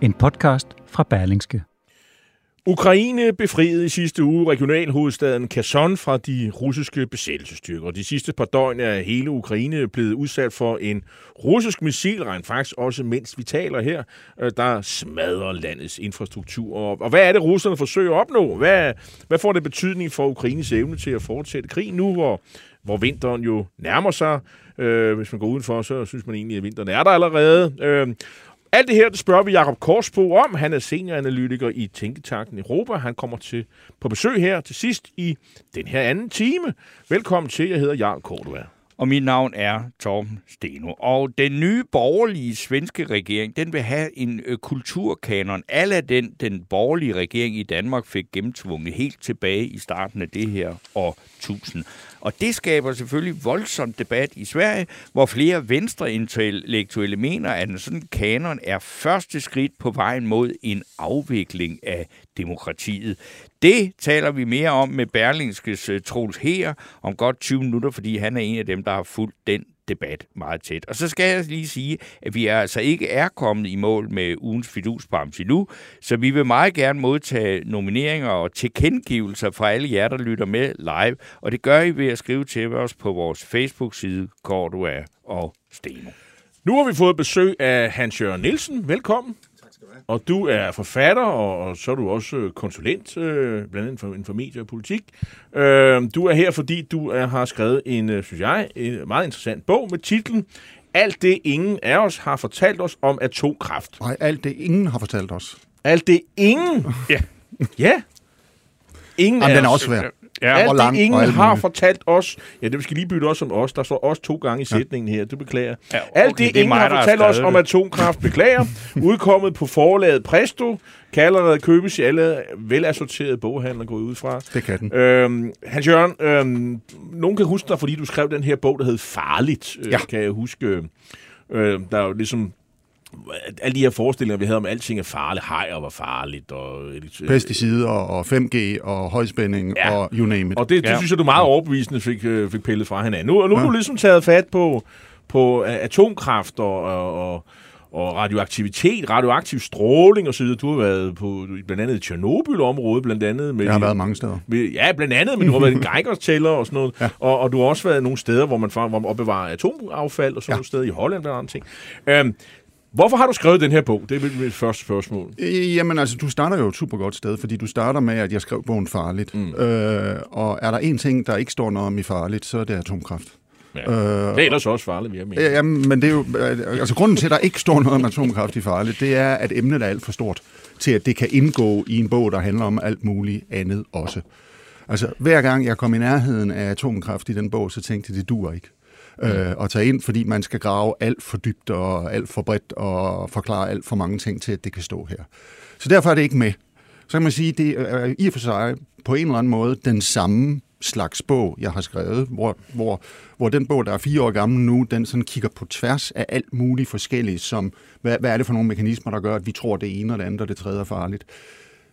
en podcast fra Berlingske. Ukraine befriede i sidste uge regionalhovedstaden Kherson fra de russiske besættelsestyrker. De sidste par døgn er hele Ukraine blevet udsat for en russisk missilregn, faktisk også mens vi taler her, øh, der smadrer landets infrastruktur. Og hvad er det, russerne forsøger at opnå? Hvad, hvad får det betydning for Ukraines evne til at fortsætte krigen nu, hvor, hvor vinteren jo nærmer sig? Øh, hvis man går udenfor, så synes man egentlig, at vinteren er der allerede. Øh, alt det her, det spørger vi Jakob Korsbo om. Han er senioranalytiker i Tænketanken Europa. Han kommer til på besøg her til sidst i den her anden time. Velkommen til. Jeg hedder Jarl Cordua. Og mit navn er Torben Steno. Og den nye borgerlige svenske regering, den vil have en ø, kulturkanon, alle den, den borgerlige regering i Danmark fik gennemtvunget helt tilbage i starten af det her årtusind. Og det skaber selvfølgelig voldsom debat i Sverige, hvor flere venstreintellektuelle mener, at en sådan kanon er første skridt på vejen mod en afvikling af demokratiet. Det taler vi mere om med Berlingskes øh, Troels Her om godt 20 minutter, fordi han er en af dem, der har fulgt den debat meget tæt. Og så skal jeg lige sige, at vi er altså ikke er kommet i mål med ugens fidusbams endnu, så vi vil meget gerne modtage nomineringer og tilkendegivelser fra alle jer, der lytter med live, og det gør I ved at skrive til os på vores Facebook-side, Cordua og Steno. Nu har vi fået besøg af Hans Jørgen Nielsen. Velkommen. Og du er forfatter, og, så er du også øh, konsulent, øh, blandt andet inden for medie og politik. Øh, du er her, fordi du er, har skrevet en, øh, synes jeg, en meget interessant bog med titlen Alt det ingen af os har fortalt os om atomkraft. Nej, alt det ingen har fortalt os. Alt det ingen? Ja. Ja. Ingen Jamen, af den er os. også svær. Ja, alt og lang, det ingen alt har muligt. fortalt os. Ja, det skal lige bytte os om os. Der står også to gange i sætningen her. Du beklager. Ja, alt okay, det, det er ingen mig, har fortalt os om det. atomkraft, beklager. Udkommet på forlaget Presto. Kan allerede købes i alle velassorterede boghandler, går ud fra. Det kan den. Øhm, Hans Jørgen, øhm, nogen kan huske dig, fordi du skrev den her bog, der hed Farligt, øh, Ja. kan jeg huske. Øh, der er jo ligesom alle de her forestillinger, vi havde om, at alting er farligt. Hajer var farligt. Og, Pesticider og 5G og højspænding Ja. og you name it. Og det, det Ja. synes jeg, du meget overbevisende fik, øh, fik pillet fra hinanden. Nu, og nu ja. er du ligesom taget fat på, på øh, atomkraft og, og, og, radioaktivitet, radioaktiv stråling osv. Du har været på blandt andet Tjernobyl-området, blandt andet med... Jeg har været mange steder. med, ja, blandt andet, men du har været en Geiger-tæller og sådan noget. Ja. Og, og du har også været nogle steder, hvor man, hvor man opbevarer atomaffald og sådan ja. Ja. nogle steder i Holland og andre ting. Øhm, hvorfor har du skrevet den her bog? Det er mit, første spørgsmål. Øh, Jamen altså, du starter jo et super godt sted, fordi du starter med, at jeg skrev bogen Farligt. Mm. Øh, og er der en ting, der ikke står noget om i Farligt, så er det atomkraft. Ja. Øh, det er ellers også farligt, vi har med. Ja, men det er jo, øh, altså grunden til, at der ikke står noget om atomkraft i Farligt, det er, at emnet er alt for stort til, at det kan indgå i en bog, der handler om alt muligt andet også. Altså, hver gang jeg kom i nærheden af atomkraft i den bog, så tænkte jeg, det duer ikke. Øh, at tage ind, fordi man skal grave alt for dybt og alt for bredt og forklare alt for mange ting til, at det kan stå her. Så derfor er det ikke med. Så kan man sige, det er i og for sig på en eller anden måde den samme slags bog, jeg har skrevet, hvor, hvor, hvor den bog, der er fire år gammel nu, den sådan kigger på tværs af alt muligt forskelligt, som hvad, hvad er det for nogle mekanismer, der gør, at vi tror, det ene og det andet og det tredje er farligt.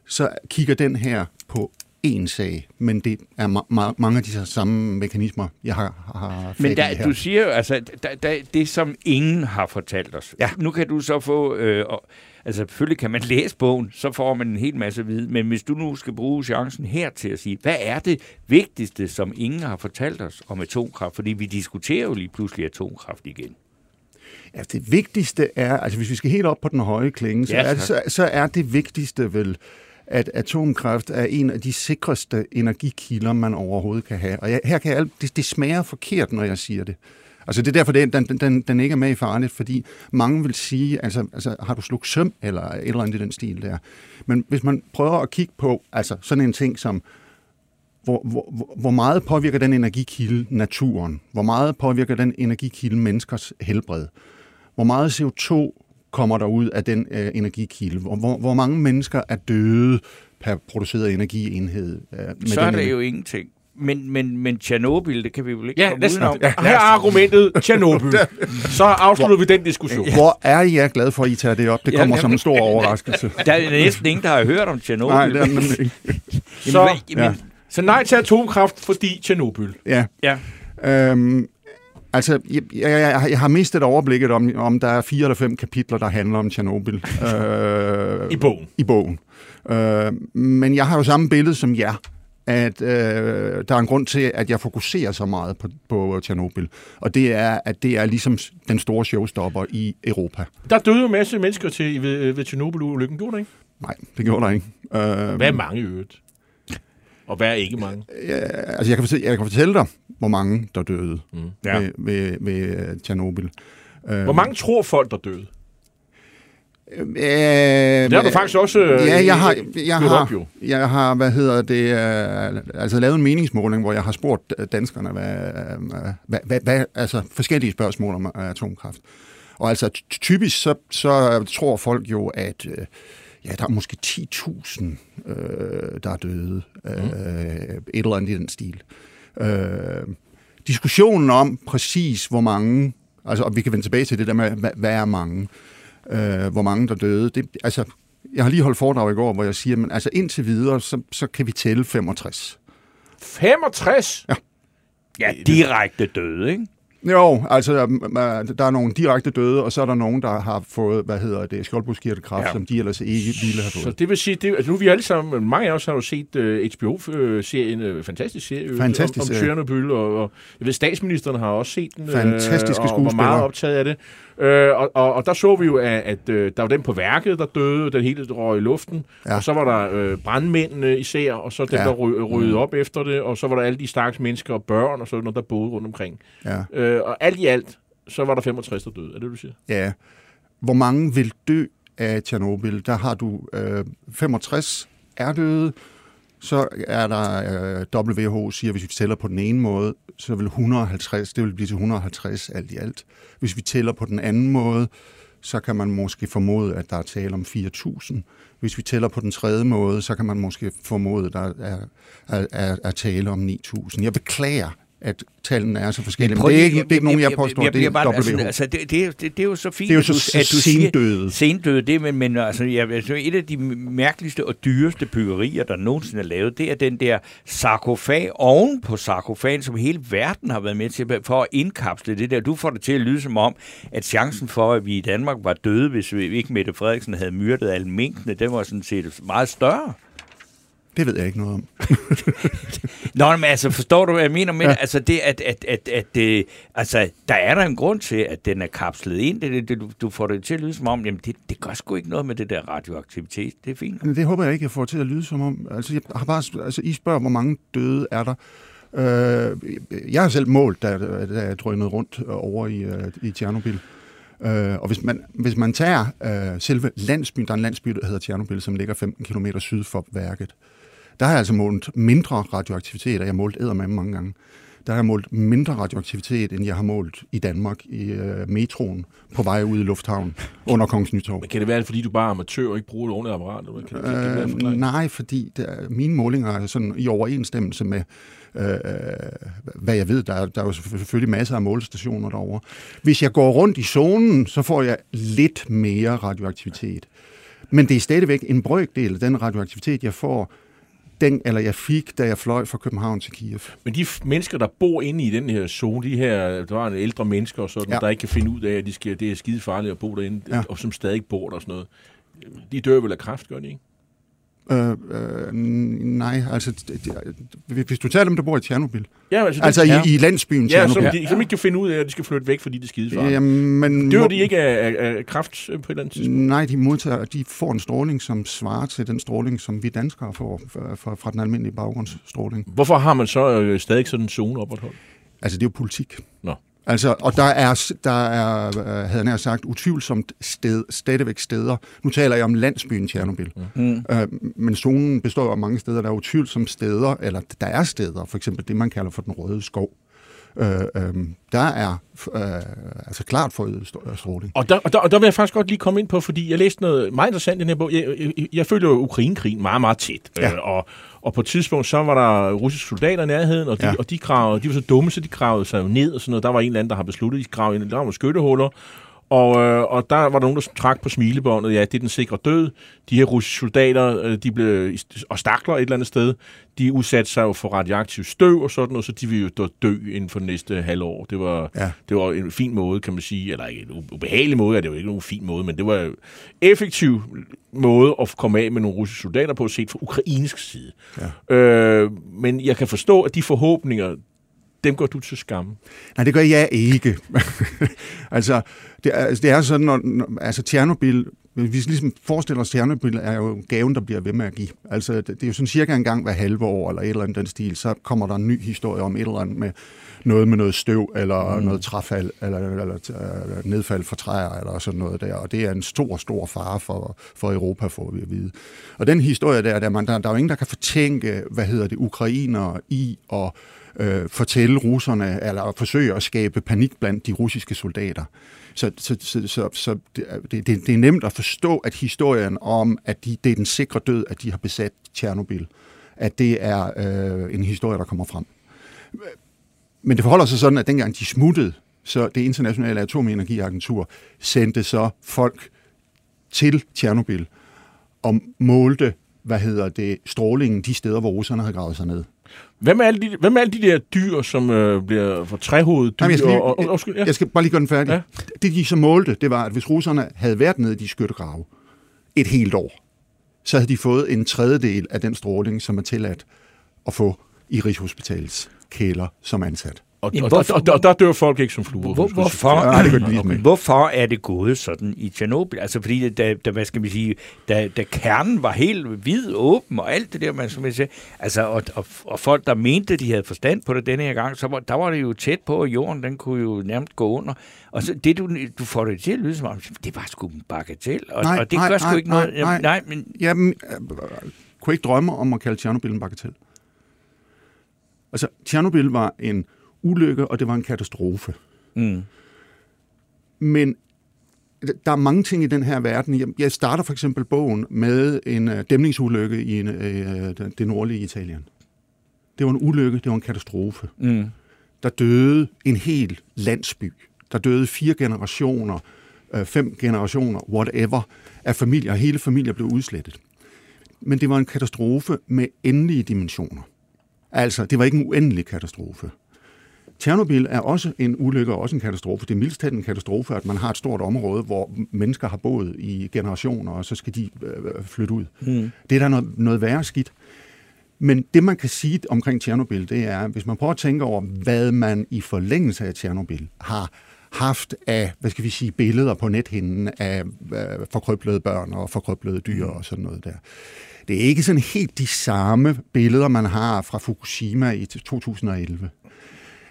Så kigger den her på én sag, men det er ma- ma- mange af de samme mekanismer, jeg har, har fat Men i der, her. du siger jo, altså, der, der, det som ingen har fortalt os. Ja. Nu kan du så få, øh, og, altså selvfølgelig kan man læse bogen, så får man en hel masse viden, men hvis du nu skal bruge chancen her til at sige, hvad er det vigtigste, som ingen har fortalt os om atomkraft? Fordi vi diskuterer jo lige pludselig atomkraft igen. Ja, det vigtigste er, altså hvis vi skal helt op på den høje klinge, så, Ja, er, det, så, så er det vigtigste vel, at atomkraft er en af de sikreste energikilder, man overhovedet kan have. Og jeg, her kan jeg, det, det smager forkert, når jeg siger det. Altså det er derfor, den, den, den, den ikke er med i farligt, fordi mange vil sige, altså, altså har du slugt søm, eller et eller andet i den stil der. Men hvis man prøver at kigge på altså sådan en ting som, hvor, hvor- hvor meget påvirker den energikilde naturen? Hvor meget påvirker den energikilde menneskers helbred? Hvor meget CO2 kommer der ud af den øh, energikilde? Hvor, hvor, hvor mange mennesker er døde per produceret energienhed? Øh, med Så er det jo ingenting. Men, men, men Tjernobyl, det kan vi vel ikke Ja, komme udenom. ja, her er argumentet Tjernobyl. Så afslutter vi den diskussion. Hvor er jeg glad for, at I tager det op? Det Ja, kommer jamen- som en stor overraskelse. Der er næsten ingen, der har hørt om Tjernobyl. Nej, det er nemlig ikke. Så, Jamen, jamen, så nej til atomkraft, fordi Tjernobyl. Ja. ja. Øhm, altså, jeg, jeg, jeg, har mistet overblikket om, om der er fire eller fem kapitler, der handler om Tjernobyl. Øh, I bogen. I bogen. Øh, men jeg har jo samme billede som jer, at øh, der er en grund til, at jeg fokuserer så meget på, på Tjernobyl. Og det er, at det er ligesom den store showstopper i Europa. Der døde jo en masse mennesker til ved, ved Tjernobyl-ulykken, gjorde der ikke? Nej, det gjorde der ikke. Øh, Hvad er mange i øvrigt? Og hvad er ikke mange? Ja, altså jeg kan, fortælle, jeg kan fortælle dig, hvor mange der døde Mm. ja. ved, ved, ved øh, Tjernobyl. Øh, Hvor mange tror folk, der døde? Øh, Det har du faktisk også øh, Ja, jeg har, jeg har, op, jo. jeg har, hvad hedder det, øh, altså lavet en meningsmåling, hvor jeg har spurgt danskerne, hvad, øh, hvad, hvad, hvad altså forskellige spørgsmål om øh, atomkraft. Og altså ty- typisk så, så tror folk jo, at øh, ja, der er måske 10.000, øh, der er døde. Øh, et eller andet i den stil. Øh, diskussionen om præcis, hvor mange, altså, og vi kan vende tilbage til det der med, hvad, hvad er mange, øh, hvor mange der døde. Det, altså, jeg har lige holdt foredrag i går, hvor jeg siger, men altså indtil videre, så, så kan vi tælle 65. 65? ja, direkte døde, ikke? Jo, altså øh, der er nogle direkte døde, og så er der nogen, der har fået, hvad hedder det, skjoldbruskkirtelkræft, Ja. som de ellers ikke ville have Så fået. det vil sige, det, altså nu er vi alle sammen, mange af os har jo set uh, HBO-serien, uh, fantastisk serie, øh, Fantastisk om, om serie. Tjernobyl, og, og jeg ved, statsministeren har også set den, Fantastiske og var meget skuespillere. optaget af det. Uh, og, og, og der så vi jo, at, at uh, der var den på værket, der døde, den hele røg i luften, ja. Og så var der uh, brandmændene især, og så dem, ja. Der ry- ryddede op efter det, og så var der alle de stakkels mennesker og børn, og sådan noget, der boede rundt omkring. Ja. Uh, og alt i alt, så var der 65, der døde. Er det, du siger? ja. Hvor mange vil dø af Tjernobyl? Der har du øh, 65 er døde, så er der øh, WHO siger, hvis vi tæller på den ene måde, så vil 150, det vil blive til 150 alt i alt. Hvis vi tæller på den anden måde, så kan man måske formode, at der er tale om 4.000. Hvis vi tæller på den tredje måde, så kan man måske formode, at der er, er, er, er tale om 9.000. Jeg beklager, at tallene er så forskellige, men, Prøv det er ikke, det er ikke nogen, jeg påstår, jeg det bliver er bare-. Altså, altså, det, det, det, det er jo så fint, Det er jo at du, så at du sendøde. Sendøde, det, men, men altså, jeg, altså, et af de mærkeligste og dyreste byggerier, der nogensinde er lavet, det er den der sarkofag oven på sarkofagen, som hele verden har været med til for at indkapsle det der. Du får det til at lyde som om, at chancen for, at vi i Danmark var døde, hvis vi ikke Mette Frederiksen havde myrdet alle minkene, den var sådan set meget større. Det ved jeg ikke noget om. Nå, men altså, forstår du, hvad jeg mener med ja. det? Altså, det, at, at, at, at det, altså, der er der en grund til, at den er kapslet ind. Det, det, du, du får det til at lyde som om, jamen, det, det gør sgu ikke noget med det der radioaktivitet. Det er fint. Men det håber jeg ikke, jeg får til at lyde som om. Altså, jeg har bare, altså I spørger, hvor mange døde er der. Øh, jeg har selv målt, da, da jeg drønede rundt over i, øh, i Tjernobyl. Øh, og hvis man, hvis man tager øh, selve landsbyen, der er en landsby, der hedder Tjernobyl, som ligger 15 km syd for værket, der har jeg altså målt mindre radioaktivitet, og jeg har målt med mange gange. Der har jeg målt mindre radioaktivitet, end jeg har målt i Danmark i øh, metroen på vej ud i lufthavnen under Kongens Nytorv. Men kan det være, fordi du bare er amatør og ikke bruger et ordentligt apparat? Eller? Kan, kan, kan det en Øh, nej, fordi der, mine målinger er sådan i overensstemmelse med, øh, hvad jeg ved. Der, er- der er jo selvfølgelig masser af målestationer derovre. Hvis jeg går rundt i zonen, så får jeg lidt mere radioaktivitet. Men det er stadigvæk en brøkdel af den radioaktivitet, jeg får, den, eller jeg fik, da jeg fløj fra København til Kiev. Men de mennesker, der bor inde i den her zone, de her, der var en ældre mennesker og sådan, ja. Der ikke kan finde ud af, at de skal, det er skide farligt at bo derinde. Ja. og som stadig bor der og sådan noget. De dør vel af kræft, gør de ikke? Øh, øh, nej, altså, hvis du tager dem, der bor i Tjernobyl, Ja, altså, altså ja. i, i landsbyen Ja, Tjernobyl, som, de, som ikke kan finde ud af, at de skal flytte væk, fordi det er skide farligt. Jamen, Dør de ikke af, af, af kræft øh, på et eller andet tidspunkt? Nej, de modtager, de får en stråling, som svarer til den stråling, som vi danskere får fra, fra, fra den almindelige baggrundsstråling. Hvorfor har man så øh, stadig sådan en zone opretholdt? Altså, det er jo politik. Nå. Altså, og der er, der er øh, havde jeg sagt, utvivlsomt sted, stadigvæk steder. Nu taler jeg om landsbyen Tjernobyl. Mm. Øh, men zonen består af mange steder. Der er utvivlsomt steder, eller der er steder, for eksempel det, man kalder for den røde skov, øh, øh, der er øh, altså klart forøget stråling. Og der, og, der, og der vil jeg faktisk godt lige komme ind på, fordi jeg læste noget meget interessant i den her bog. Jeg, jeg, jeg følger jo Ukrainekrigen meget, meget tæt. Ja. Øh, og, og på et tidspunkt, så var der russiske soldater i nærheden, og de, Ja. og de, gravede, de var så dumme, så de gravede sig jo ned og sådan noget. Der var en eller anden, der har besluttet, at de gravede ind. Var skyttehuller, og, øh, og der var der nogen, der trak på smilebåndet. Ja, det er den sikre død. De her russiske soldater, øh, de blev, og stakler et eller andet sted, de udsatte sig jo for radioaktiv støv og sådan noget, så de ville jo dø- inden for det næste halvår. Det var, Ja. det var en fin måde, kan man sige, eller ikke en ubehagelig måde, er det jo ikke nogen fin måde, men det var en effektiv måde at komme af med nogle russiske soldater på, set fra ukrainsk side. Ja. Øh, men jeg kan forstå, at de forhåbninger, dem går du til skamme. Nej, det gør jeg ikke. altså, det er, altså, det er sådan, når, altså Tjernobyl, vi ligesom forestille os, Tjernobyl er jo gaven, der bliver ved med at give. Altså, det, det er jo sådan cirka en gang hver halve år, eller et eller andet den stil, så kommer der en ny historie om et eller andet med noget med noget støv, eller mm. noget træfald, eller, eller, eller nedfald fra træer, eller sådan noget der. Og det er en stor, stor fare for, for Europa, får vi at vide. Og den historie der, der, man, der, der er jo ingen, der kan fortænke, hvad hedder det, ukrainere i at øh, fortælle russerne, eller forsøge at skabe panik blandt de russiske soldater. Så, så, så, så, så det, det, det er nemt at forstå, at historien om, at de, det er den sikre død, at de har besat Tjernobyl, at det er øh, en historie, der kommer frem. Men det forholder sig sådan, at dengang de smuttede, så det internationale atomenergiagentur sendte så folk til Tjernobyl og målte, hvad hedder det, strålingen de steder, hvor russerne havde gravet sig ned. Hvem er alle de, hvem er alle de der dyr, som øh, bliver for træhovedet dyr? Jamen, jeg, skal lige, og, og, undskyld, ja. jeg skal bare lige gøre den færdig. Ja. Det, de så målte, det var, at hvis russerne havde været nede i de skyttegrave et helt år, så havde de fået en tredjedel af den stråling, som er tilladt at få i Rigshospitalets kæler som ansat. Og, Jamen, hvorfor- og, og, og der dør folk ikke som fluer. Hvor, jeg hvorfor, Ja, det med. hvorfor er det gået sådan i Tjernobyl? Altså fordi, da, da, hvad skal vi sige, da, da kernen var helt hvid åben og alt det der, man som jeg siger, altså, og, og, og, folk, der mente, de havde forstand på det denne her gang, så var, der var det jo tæt på, at jorden, den kunne jo nærmest gå under. Og så det, du, du får det til at lyde som om, det var sgu en bagatel, og, Nej, og det nej, gør sgu nej, ikke noget. nej, nej. nej men Jamen, øh, kunne ikke drømme om at kalde Tjernobyl en bagatel. Altså, Tjernobyl var en ulykke, og det var en katastrofe. mm, Men der er mange ting i den her verden. Jeg- starter for eksempel bogen med en øh, dæmningsulykke i en, øh, det- det nordlige Italien. Det var en ulykke, det var en katastrofe. mm, Der døde en hel landsby. Der døde fire generationer, øh, fem generationer, whatever, af familier. Hele familier blev udslettet. Men det var en katastrofe med endelige dimensioner. Altså, det var ikke en uendelig katastrofe. Tjernobyl er også en ulykke og også en katastrofe. Det er mildest talt en katastrofe, at man har et stort område, hvor mennesker har boet i generationer, og så skal de øh, flytte ud. mm. Det er der noget, noget værre skidt. Men det, man kan sige omkring Tjernobyl, det er, hvis man prøver at tænke over, hvad man i forlængelse af Tjernobyl har haft af, hvad skal vi sige, billeder på nethinden af øh, forkrøblede børn og forkrøblede dyr og sådan noget der. Det er ikke sådan helt de samme billeder, man har fra Fukushima i 2011.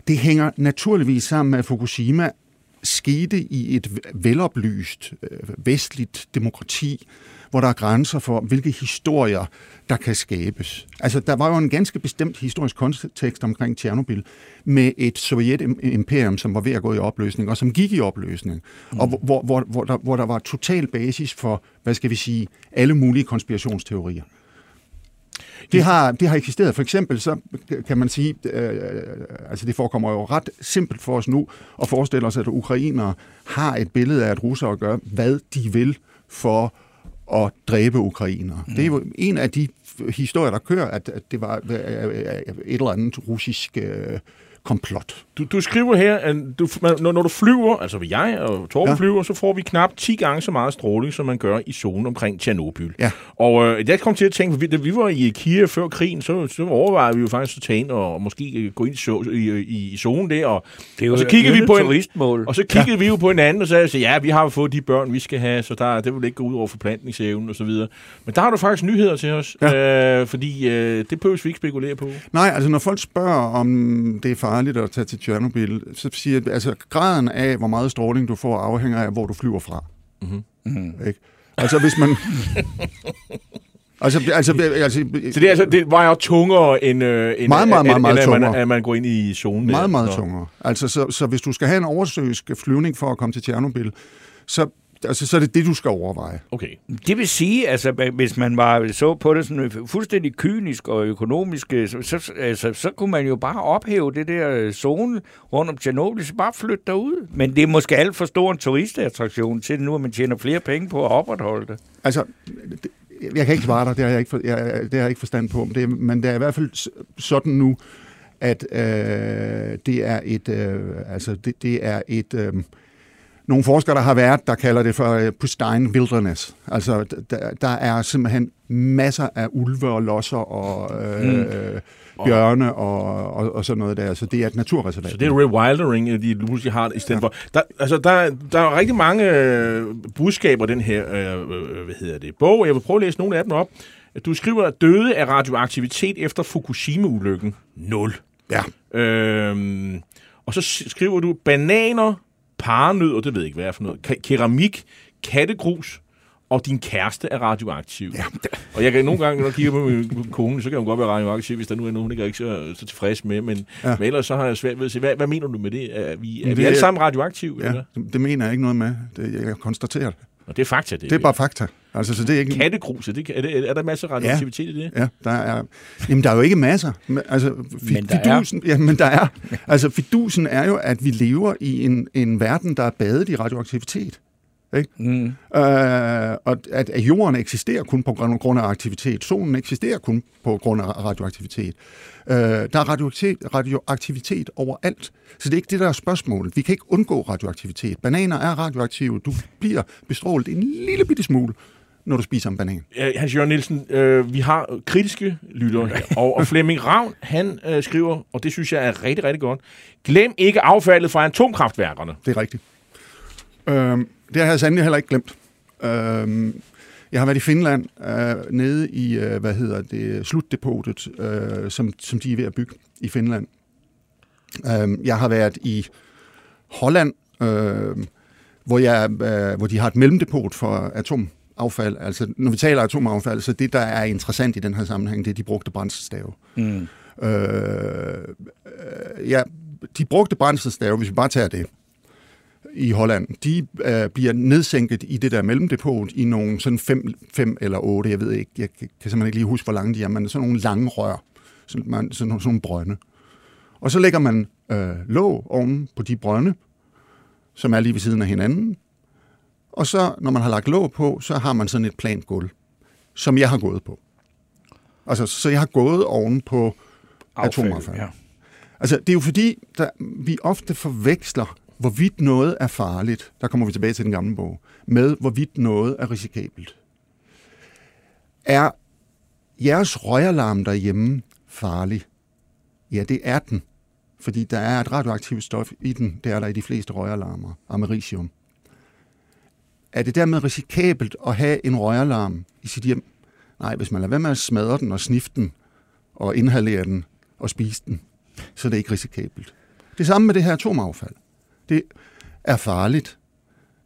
Det hænger naturligvis sammen med, at Fukushima skete i et veloplyst øh, vestligt demokrati, hvor der er grænser for, hvilke historier, der kan skabes. Altså, der var jo en ganske bestemt historisk kontekst omkring Tjernobyl, med et sovjetimperium, som var ved at gå i opløsning, og som gik i opløsning, mm. og hvor, hvor, hvor, hvor, der, hvor der var total basis for, hvad skal vi sige, alle mulige konspirationsteorier. Det har, det har eksisteret. For eksempel så kan man sige, øh, altså det forekommer jo ret simpelt for os nu at forestille os, at ukrainere har et billede af, at russere gør, hvad de vil for at dræbe ukrainere. Mm. Det er jo en af de historier, der kører, at, at det var øh, et eller andet russisk øh, komplot. Du, du skriver her, at du, når, når du flyver, altså jeg og Torben ja. Flyver, så får vi knap 10 gange så meget stråling, som man gør i zonen omkring Tjernobyl. Ja. Og øh, jeg kom til at tænke, for da vi var i Kiev før krigen, så, så overvejede vi jo faktisk at tage ind og, og måske gå ind i, i, i, i zonen der. Og, Det er jo og så kiggede vi på en, turistmål. og så kiggede ja. vi jo på hinanden og sagde, så, ja, vi har fået de børn, vi skal have, så der, det vil ikke gå ud over forplantningsevnen og så videre. Men der har du faktisk nyheder til os, ja. øh, fordi øh, det behøver vi ikke spekulere på. Nej, altså når folk spørger, om det er farligt at tage til Tjernobyl, så siger jeg, altså graden af, hvor meget stråling du får, afhænger af, hvor du flyver fra. Mhm. Mm. Ikke? Altså hvis man... Altså, altså, altså, Så det, er, altså, det vejer tungere end, øh, end Meget, meget, meget, meget end, at man, tungere. at man går ind i zonen. meget, meget Nå. tungere. Altså, så, så hvis du skal have en oversøisk flyvning for at komme til Tjernobyl, så, altså, så er det det, du skal overveje. Okay. Det vil sige, altså, hvis man var så på det sådan fuldstændig kynisk og økonomisk, øh, så, så, altså, så kunne man jo bare ophæve det der øh, zone rundt om Tjernobyl, så bare flytte derud. Men det er måske alt for stor en turistattraktion til nu, at man tjener flere penge på at opretholde det. Altså, det- jeg kan ikke svare dig, det har jeg ikke, for, jeg, det har jeg ikke forstand på, men det, er- men det er i hvert fald sådan nu, at øh, det er et, øh, altså det, det er et, øh, nogle forskere, der har været, der kalder det for øh, pristine wilderness. Altså, der, der er simpelthen masser af ulve og losser og øh, bjørne og, og, og sådan noget der. Så det er et naturreservat. Så det er rewildering, øh, de pludselig har i stedet ja. for. Der, altså, der, der er rigtig mange øh, budskaber den her, øh, øh, hvad hedder det, bog. Jeg vil prøve at læse nogle af dem op. Du skriver, at døde af radioaktivitet efter Fukushima-ulykken. Nul. Ja. Øhm, og så skriver du, bananer, paranødder, det ved jeg ikke, hvad er for noget, ke- keramik, kattegrus, og din kæreste er radioaktiv. Ja. Og jeg kan nogle gange, når jeg kigger på min kone, så kan hun godt være radioaktiv, hvis der nu er nogen, der ikke er så, så tilfreds med. Men, ja. Men ellers så har jeg svært ved at se, hvad, hvad mener du med det? Er vi, er Men vi det alle sammen radioaktive? Ja, Eller? det, det mener jeg ikke noget med. Det, jeg konstaterer det. Og det er fakta, det. Det er bare fakta. Altså, så det er ikke... Kattegrus, er, det, er, det, er der masser af radioaktivitet i det? Ja, der er... Jamen, der er jo ikke masser. Altså, fi, Men der er. fidusen, Ja, men der er. Altså, fidusen er jo, at vi lever i en, en verden, der er badet i radioaktivitet. Ikke? Mm. Øh, og at, at jorden eksisterer kun på grund grund af aktivitet. Solen eksisterer kun på grund af radioaktivitet. Øh, der er radioaktivitet, radioaktivitet overalt. Så det er ikke det, der er spørgsmålet. Vi kan ikke undgå radioaktivitet. Bananer er radioaktive. Du bliver bestrålet en lille bitte smule, når du spiser en banan. Øh, Hans Jørgen Nielsen, øh, vi har kritiske lyttere her, og, og Flemming Ravn, han øh, skriver, og det synes jeg er rigtig, rigtig godt, glem ikke affaldet fra atomkraftværkerne. Det er rigtigt. Øhm, det har jeg sandelig heller ikke glemt. Øhm, jeg har været i Finland, øh, nede i, øh, hvad hedder det, slutdepotet, øh, som, som de er ved at bygge i Finland. Øhm, jeg har været i Holland, øh, hvor, jeg, øh, hvor de har et mellemdepot for atomaffald. Altså, når vi taler atomaffald, så det, der er interessant i den her sammenhæng, det er de brugte brændselsstave. Mm. Øh, øh, ja, de brugte brændselsstave, hvis vi bare tager det, i Holland, de øh, bliver nedsænket i det der mellemdepot i nogle sådan fem, fem eller otte, jeg ved ikke, jeg kan simpelthen ikke lige huske, hvor lange de er, men sådan nogle lange rør, sådan, man, sådan, nogle- sådan nogle brønde. Og så lægger man øh, låg oven på de brønde, som er lige ved siden af hinanden, og så, når man har lagt låg på, så har man sådan et plant gulv, som jeg har gået på. Altså, så jeg har gået oven på atomaffald. Ja. Altså, det er jo fordi, der, vi ofte forveksler, hvorvidt noget er farligt, der kommer vi tilbage til den gamle bog, med hvorvidt noget er risikabelt. Er jeres røgalarm derhjemme farlig? Ja, det er den. Fordi der er et radioaktivt stof i den, det er der i de fleste røgalarmer, americium. Er det dermed risikabelt at have en røgalarm i sit hjem? Nej, hvis man lader være med at smadre den og snifte den, og inhalere den og spise den, så er det ikke risikabelt. Det samme med det her atomaffald. Det er farligt,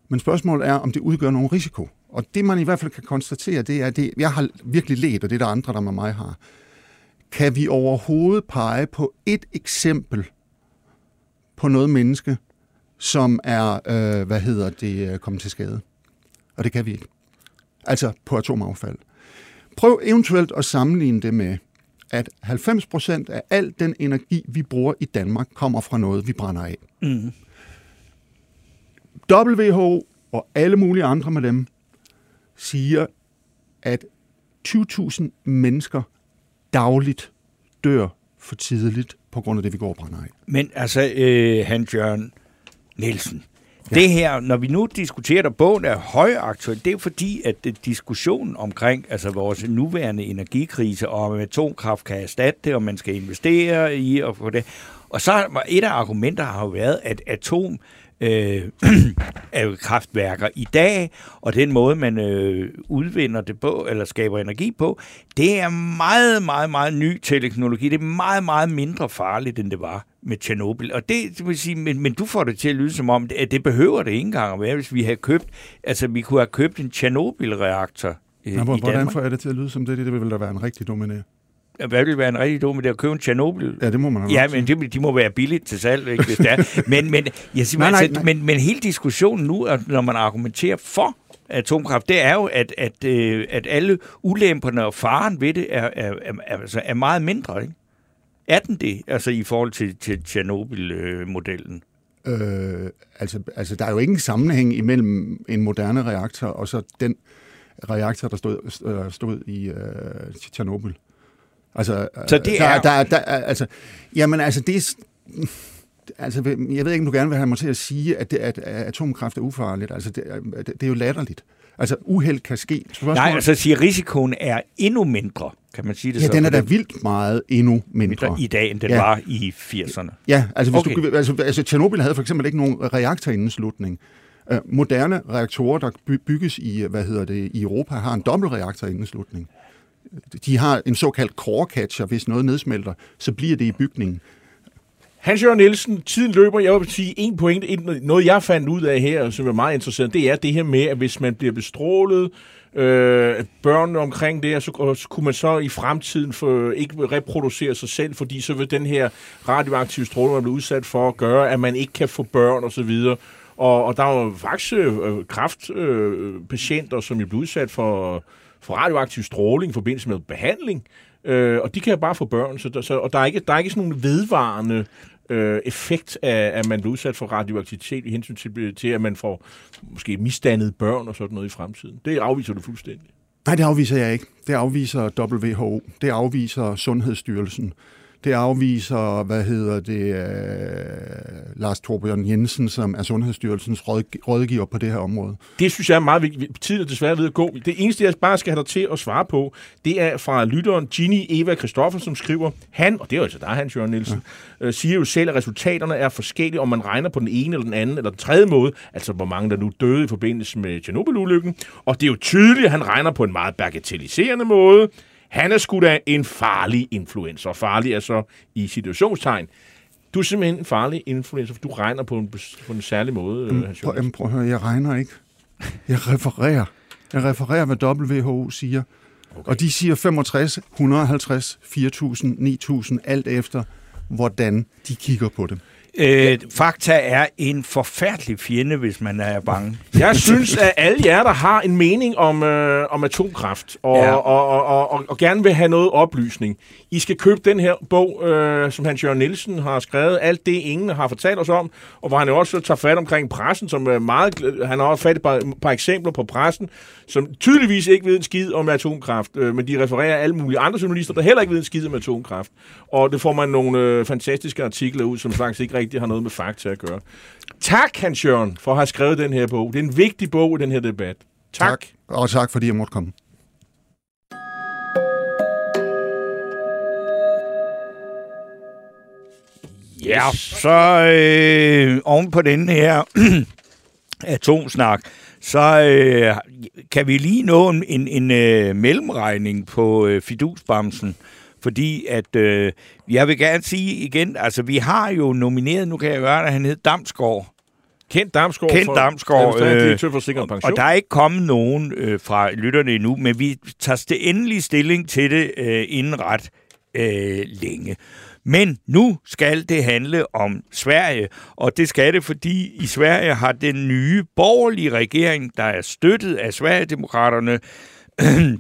men spørgsmålet er, om det udgør nogen risiko. Og det man i hvert fald kan konstatere, det er, at det, jeg har virkelig let, og det er der andre, der med mig har. Kan vi overhovedet pege på et eksempel på noget menneske, som er, øh, hvad hedder det, øh, kommet til skade? Og det kan vi ikke. Altså på atomaffald. Prøv eventuelt at sammenligne det med, at 90% af al den energi, vi bruger i Danmark, kommer fra noget, vi brænder af. Mm. WHO og alle mulige andre med dem siger, at 20.000 mennesker dagligt dør for tidligt på grund af det, vi går og brænder af. Men altså, øh, Hans Jørgen Nielsen, ja. det her, når vi nu diskuterer, der bogen er højaktuel, det er fordi, at det, diskussionen omkring altså vores nuværende energikrise, og om atomkraft kan erstatte det, og man skal investere i og få det. Og så et af argumenter har jo været, at atom øh, af kraftværker i dag, og den måde, man øh, udvinder det på, eller skaber energi på, det er meget, meget, meget ny teknologi. Det er meget, meget mindre farligt, end det var med Tjernobyl. Og det, det vil sige, men, men du får det til at lyde som om, at det behøver det ikke engang at være, hvis vi havde købt, altså vi kunne have købt en Tjernobyl-reaktor øh, Nå, hvor- i hvordan Danmark. får jeg det til at lyde som det? Det vil da være en rigtig idé. Hvad vil være en rigtig dum idé at købe en Tjernobyl? Ja, det må man have Ja, men det, de må være billigt til salg, ikke, hvis det er. Men, men, jeg siger, Nej, nej, altså, nej. Men, men hele diskussionen nu, når man argumenterer for atomkraft, det er jo, at, at, øh, at alle ulemperne og faren ved det er, er, er, er, altså, er meget mindre, ikke? Er den det, altså i forhold til, til Tjernobyl-modellen? Øh, altså, altså, der er jo ingen sammenhæng imellem en moderne reaktor og så den reaktor, der stod, øh, stod i øh, Tjernobyl. Altså, Så det der, er- Der, der, altså, jamen, altså, det er... Altså, jeg ved ikke, om du gerne vil have mig til at sige, at, det, at, at atomkraft er ufarligt. Altså, det, er- det, er jo latterligt. Altså, uheld kan ske. Spørgsmålet- Nej, altså siger, risikoen er endnu mindre, kan man sige det ja, så? den er da vildt meget endnu mindre. i dag, end den Ja. var i 80'erne. Ja, altså, hvis Okay. du, altså, altså Tjernobyl havde for eksempel ikke nogen reaktorindeslutning. Uh, moderne reaktorer, der by- bygges i, hvad hedder det, i Europa, har en dobbeltreaktorindeslutning. De har en såkaldt core catcher, hvis noget nedsmelter, så bliver det i bygningen. Hans Jørgen Nielsen, tiden løber. Jeg vil sige en point. Noget, jeg fandt ud af her, som er meget interessant, det er det her med, at hvis man bliver bestrålet, øh, børnene omkring det, så, så kunne man så i fremtiden for, ikke reproducere sig selv, fordi så vil den her radioaktive stråling, man bliver udsat for, gøre, at man ikke kan få børn og så videre. Og, og der er jo faktisk øh, kraftpatienter, øh, patienter, som jo bliver udsat for, for radioaktiv stråling i forbindelse med behandling. Øh, og de kan bare få børn, så der, så, og der er ikke, der er ikke sådan nogen vedvarende øh, effekt af, at man bliver udsat for radioaktivitet i hensyn til, til, at man får måske misdannede børn og sådan noget i fremtiden. Det afviser du fuldstændig. Nej, det afviser jeg ikke. Det afviser WHO. Det afviser Sundhedsstyrelsen. Det afviser, hvad hedder det, øh, Lars Torbjørn Jensen, som er Sundhedsstyrelsens råd, rådgiver på det her område. Det synes jeg er meget vigtigt. Tiden er desværre ved at gå. Det eneste, jeg bare skal have dig til at svare på, det er fra lytteren Ginny Eva Christoffer, som skriver, han, og det er jo altså dig, Hans Jørgen Nielsen, ja. øh, siger jo selv, at resultaterne er forskellige, om man regner på den ene eller den anden eller den tredje måde, altså hvor mange der nu døde i forbindelse med Tjernobyl-ulykken. Og det er jo tydeligt, at han regner på en meget bagatelliserende måde. Han er sgu da en farlig influencer. Farlig er så i situationstegn. Du er simpelthen en farlig influencer, for du regner på en, på en særlig måde, mm, Prøv, Jørgen. jamen, prøv at høre, jeg regner ikke. Jeg refererer. Jeg refererer, hvad WHO siger. Okay. Og de siger 65, 150, 4.000, 9.000, alt efter, hvordan de kigger på det. Øh, fakta er en forfærdelig fjende, hvis man er bange. Jeg synes, at alle jer, der har en mening om, øh, om atomkraft, og, Ja. og, og, og, og, og gerne vil have noget oplysning, I skal købe den her bog, øh, som Hans Jørgen Nielsen har skrevet, Alt det, ingen har fortalt os om, og hvor han jo også tager fat omkring pressen, som er meget... Han har også fat et par, par eksempler på pressen, som tydeligvis ikke ved en skid om atomkraft, øh, men de refererer alle mulige andre journalister, der heller ikke ved en skid om atomkraft. Og det får man nogle øh, fantastiske artikler ud, som faktisk ikke rigtig har noget med fakta at gøre. Tak, Hans Jørgen, for at have skrevet den her bog. Det er en vigtig bog i den her debat. Tak. tak. Og tak, fordi jeg måtte komme. Ja, så øh, oven på den her atomsnak, så øh, kan vi lige nå en, en, en øh, mellemregning på øh, fidusbamsen. Fordi at, øh, jeg vil gerne sige igen, altså vi har jo nomineret, nu kan jeg gøre det, han hed Damsgaard. Kent Damsgaard. Kent for- Damsgaard, administrerende øh, for Sikker Pension. Og der er ikke kommet nogen øh, fra lytterne endnu, men vi tager det endelig stilling til det øh, inden ret øh, længe. Men nu skal det handle om Sverige, og det skal det, fordi i Sverige har den nye borgerlige regering, der er støttet af Sverigedemokraterne,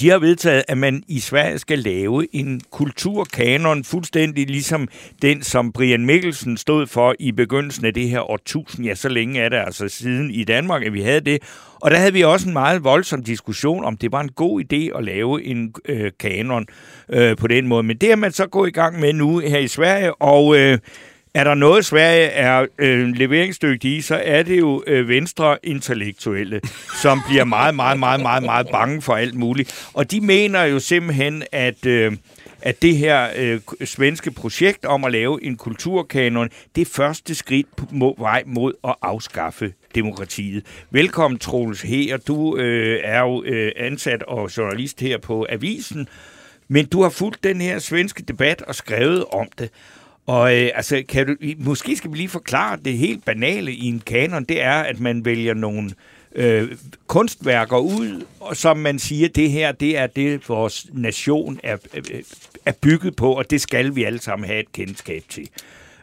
de har vedtaget, at man i Sverige skal lave en kulturkanon, fuldstændig ligesom den, som Brian Mikkelsen stod for i begyndelsen af det her årtusind. Ja, så længe er det altså siden i Danmark, at vi havde det. Og der havde vi også en meget voldsom diskussion, om det var en god idé at lave en øh, kanon øh, på den måde. Men det er man så gået i gang med nu her i Sverige, og... Øh, er der noget, Sverige er øh, leveringsdygtig i, så er det jo øh, venstre intellektuelle, som bliver meget, meget, meget, meget, meget bange for alt muligt. Og de mener jo simpelthen, at... Øh, at det her øh, svenske projekt om at lave en kulturkanon, det er første skridt på må, vej mod at afskaffe demokratiet. Velkommen, Troels Her. Du øh, er jo øh, ansat og journalist her på Avisen, men du har fulgt den her svenske debat og skrevet om det. Og øh, altså, kan du, måske skal vi lige forklare det helt banale i en kanon, det er, at man vælger nogle øh, kunstværker ud, og som man siger, det her, det er det, vores nation er, øh, er bygget på, og det skal vi alle sammen have et kendskab til.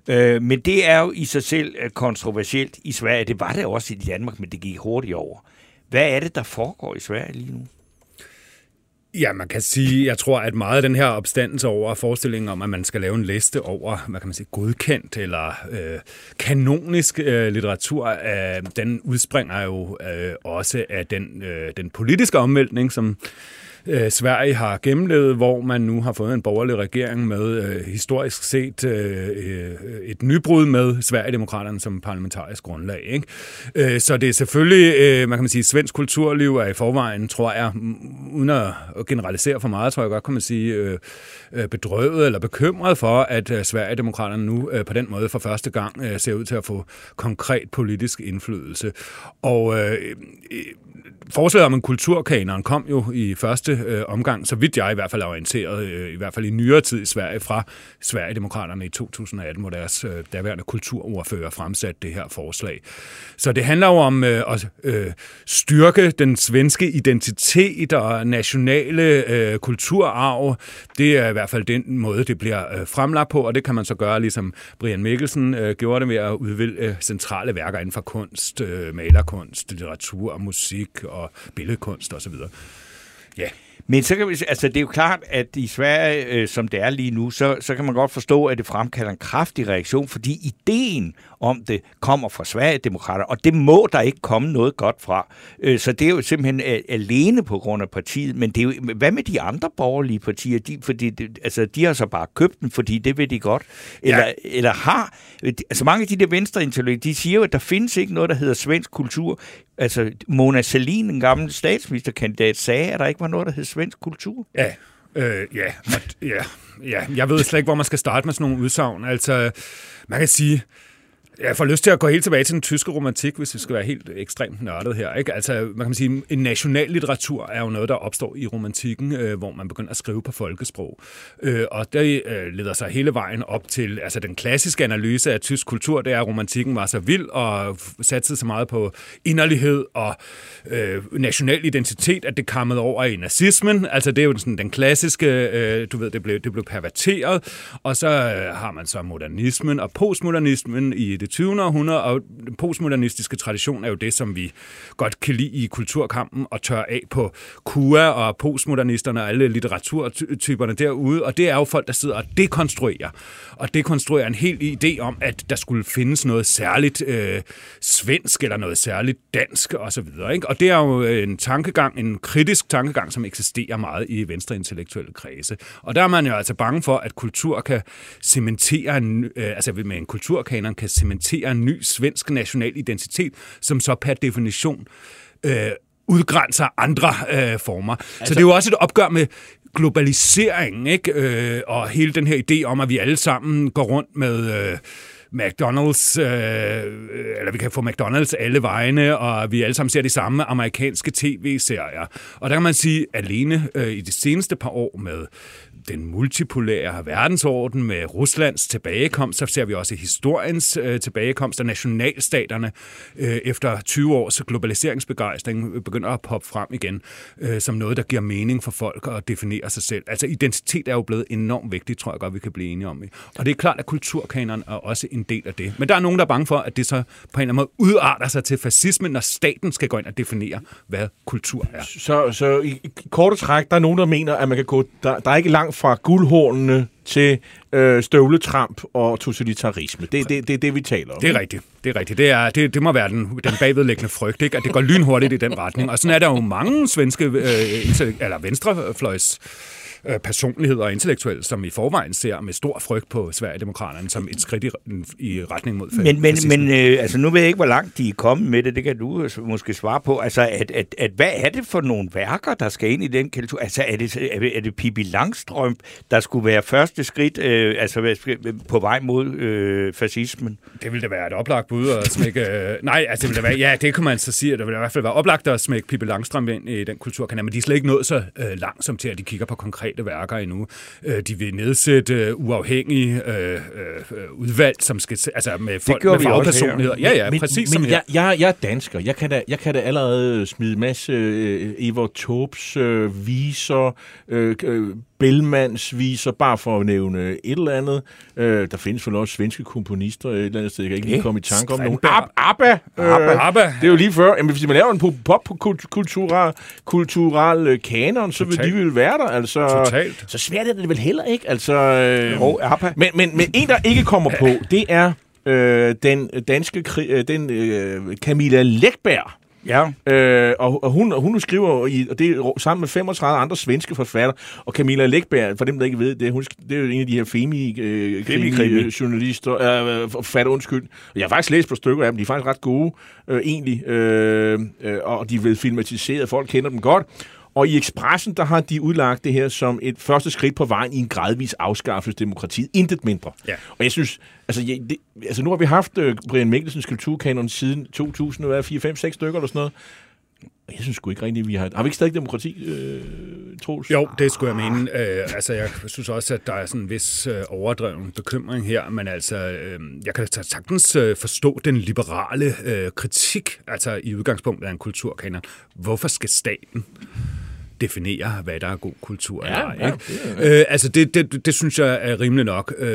Øh, men det er jo i sig selv øh, kontroversielt i Sverige. Det var det også i Danmark, men det gik hurtigt over. Hvad er det, der foregår i Sverige lige nu? Ja, man kan sige, jeg tror, at meget af den her opstandelse over forestillingen om, at man skal lave en liste over, hvad kan man sige, godkendt eller øh, kanonisk øh, litteratur, øh, den udspringer jo øh, også af den, øh, den politiske omvæltning, som øh, Sverige har gennemlevet, hvor man nu har fået en borgerlig regering med øh, historisk set øh, øh et nybrud med Sverigedemokraterne som parlamentarisk grundlag. Ikke? Øh, så det er selvfølgelig, øh, man kan sige, svensk kulturliv er i forvejen, tror jeg, uden at generalisere for meget, tror jeg godt kan man sige, øh, øh, bedrøvet eller bekymret for, at øh, Sverigedemokraterne nu øh, på den måde for første gang øh, ser ud til at få konkret politisk indflydelse. Og øh, forslaget om en kulturkanon kom jo i første øh, omgang, så vidt jeg i hvert fald er orienteret, øh, i hvert fald i nyere tid i Sverige, fra Sverigedemokraterne i 2018, hvor deres øh, daværende kulturordfører fremsatte det her forslag. Så det handler jo om øh, at øh, styrke den svenske identitet og nationale øh, kulturarv. Det er i hvert fald den måde, det bliver øh, fremlagt på, og det kan man så gøre, ligesom Brian Mikkelsen øh, gjorde det med at udvælge øh, centrale værker inden for kunst, øh, malerkunst, litteratur, musik og billedkunst osv. Ja. Men så kan vi, altså det er jo klart, at i Sverige, øh, som det er lige nu, så, så kan man godt forstå, at det fremkalder en kraftig reaktion, fordi ideen om det kommer fra Sverigedemokrater, og det må der ikke komme noget godt fra. Øh, så det er jo simpelthen alene på grund af partiet, men det er jo, hvad med de andre borgerlige partier? De, fordi det, altså, de har så bare købt den, fordi det vil de godt. Eller, ja. eller har, altså mange af de der venstreintellektuelle, de siger jo, at der findes ikke noget, der hedder svensk kultur. Altså Mona Salin, en gammel statsministerkandidat, sagde, at der ikke var noget, der hed svensk kultur. Ja, øh, ja, og, ja, ja. Jeg ved slet ikke, hvor man skal starte med sådan nogle udsagn. Altså, man kan sige, jeg får lyst til at gå helt tilbage til den tyske romantik, hvis vi skal være helt ekstremt nørdet her. Ikke? Altså, man kan sige, en national litteratur er jo noget, der opstår i romantikken, øh, hvor man begynder at skrive på folkesprog. Øh, og det øh, leder sig hele vejen op til, altså den klassiske analyse af tysk kultur, det er, at romantikken var så vild og satte så meget på inderlighed og øh, national identitet, at det kammede over i nazismen. Altså det er jo sådan den klassiske, øh, du ved, det blev, det blev perverteret. Og så øh, har man så modernismen og postmodernismen i det 20. århundrede, og den postmodernistiske tradition er jo det, som vi godt kan lide i kulturkampen og tør af på KUA og postmodernisterne og alle litteraturtyperne derude, og det er jo folk, der sidder og dekonstruerer, og dekonstruerer en helt idé om, at der skulle findes noget særligt øh, svensk eller noget særligt dansk osv. Ikke? Og det er jo en tankegang, en kritisk tankegang, som eksisterer meget i venstreintellektuelle kredse. Og der er man jo altså bange for, at kultur kan cementere, øh, altså med en kulturkanon kan cementere cementere en ny svensk national identitet, som så per definition øh, udgrænser andre øh, former. Altså, så det er jo også et opgør med globaliseringen, ikke? Øh, og hele den her idé om, at vi alle sammen går rundt med... Øh, McDonald's, øh, eller vi kan få McDonald's alle vegne, og vi alle sammen ser de samme amerikanske tv-serier. Og der kan man sige, alene øh, i de seneste par år med den multipolære verdensorden med Ruslands tilbagekomst, så ser vi også historiens øh, tilbagekomst af nationalstaterne øh, efter 20 års globaliseringsbegejstring begynder at poppe frem igen øh, som noget, der giver mening for folk at definere sig selv. Altså identitet er jo blevet enormt vigtigt, tror jeg godt, vi kan blive enige om. Og det er klart, at kulturkanon er også en del af det. Men der er nogen, der er bange for, at det så på en eller anden måde udarter sig til fascismen, når staten skal gå ind og definere, hvad kultur er. Så, så i, i korte træk, der er nogen, der mener, at man kan gå, der, der er ikke langt fra guldhornene til øh, støvletramp og totalitarisme. Det er det, det, det, vi taler om. Det er rigtigt. Det er rigtigt. Det, er, det, det må være den, den bagvedlæggende frygt, ikke? at det går lynhurtigt i den retning. Og sådan er der jo mange svenske øh, eller venstrefløjs øh, personligheder og intellektuelle, som i forvejen ser med stor frygt på Sverigedemokraterne som et skridt i, i retning mod Men, men, men øh, altså, nu ved jeg ikke, hvor langt de er kommet med det. Det kan du måske svare på. Altså, at, at, at, hvad er det for nogle værker, der skal ind i den kultur? Altså, er det, er det Pippi Langstrømp, der skulle være første skridt øh, altså, på vej mod øh, fascismen? Det ville da være et oplagt bud at smække... Øh, nej, altså, det ville da være... Ja, det kunne man så sige. Det ville i hvert fald være oplagt at smække Pippi Langstrømp ind i den kulturkanal, men de er slet ikke nået så øh, langt som til, at de kigger på konkret konkrete værker endnu. Øh, de vil nedsætte øh, uafhængige øh, øh, udvalg, som skal, altså med folk med fagpersonligheder. Ja, ja, men, præcis men som her. jeg, jeg, jeg er dansker. Jeg kan da, jeg kan da allerede smide masse øh, Evert Taubes øh, viser, øh, øh, Bellmans viser, bare for at nævne et eller andet. Øh, der findes vel også svenske komponister et eller andet sted. Jeg kan ikke lige komme i tanke om nogen. Ab, Abba. Abba. Øh, Abba. Det er jo lige før. Jamen, hvis man laver en popkultural kultural øh, kanon, så vil de vil være der. Altså, Totalt. Så svært er det vel heller ikke. Altså, øh, Jo, men, men, men en, der ikke kommer på, det er øh, den danske, kri- øh, den øh, Camilla Lækberg. Ja. Øh, og, og hun, hun skriver, i, og det er sammen med 35 andre svenske forfattere, og Camilla Lækberg, for dem, der ikke ved det, hun, det er jo en af de her femi, øh, journalister, øh, forfatter, undskyld. Jeg har faktisk læst på stykker af dem, de er faktisk ret gode, øh, egentlig, øh, øh, og de er blevet filmatiseret, folk kender dem godt. Og i Expressen, der har de udlagt det her som et første skridt på vejen i en gradvis afskaffelse af demokratiet. Intet mindre. Ja. Og jeg synes, altså, jeg, det, altså nu har vi haft øh, Brian Mikkelsens kulturkanon siden 2000, hvad, 4, 5, 6 stykker eller sådan noget. Og Jeg synes sgu ikke rigtigt, vi har... Har vi ikke stadig demokrati, øh, Troels? Jo, det skulle jeg mene. Øh, altså, jeg synes også, at der er sådan en vis øh, overdreven bekymring her, men altså, øh, jeg kan da sagtens øh, forstå den liberale øh, kritik, altså i udgangspunktet af en kulturkanon. Hvorfor skal staten definere, hvad der er god kultur? Ja, eller, ja, ikke? Øh, altså, det, det, det synes jeg er rimeligt nok. Øh,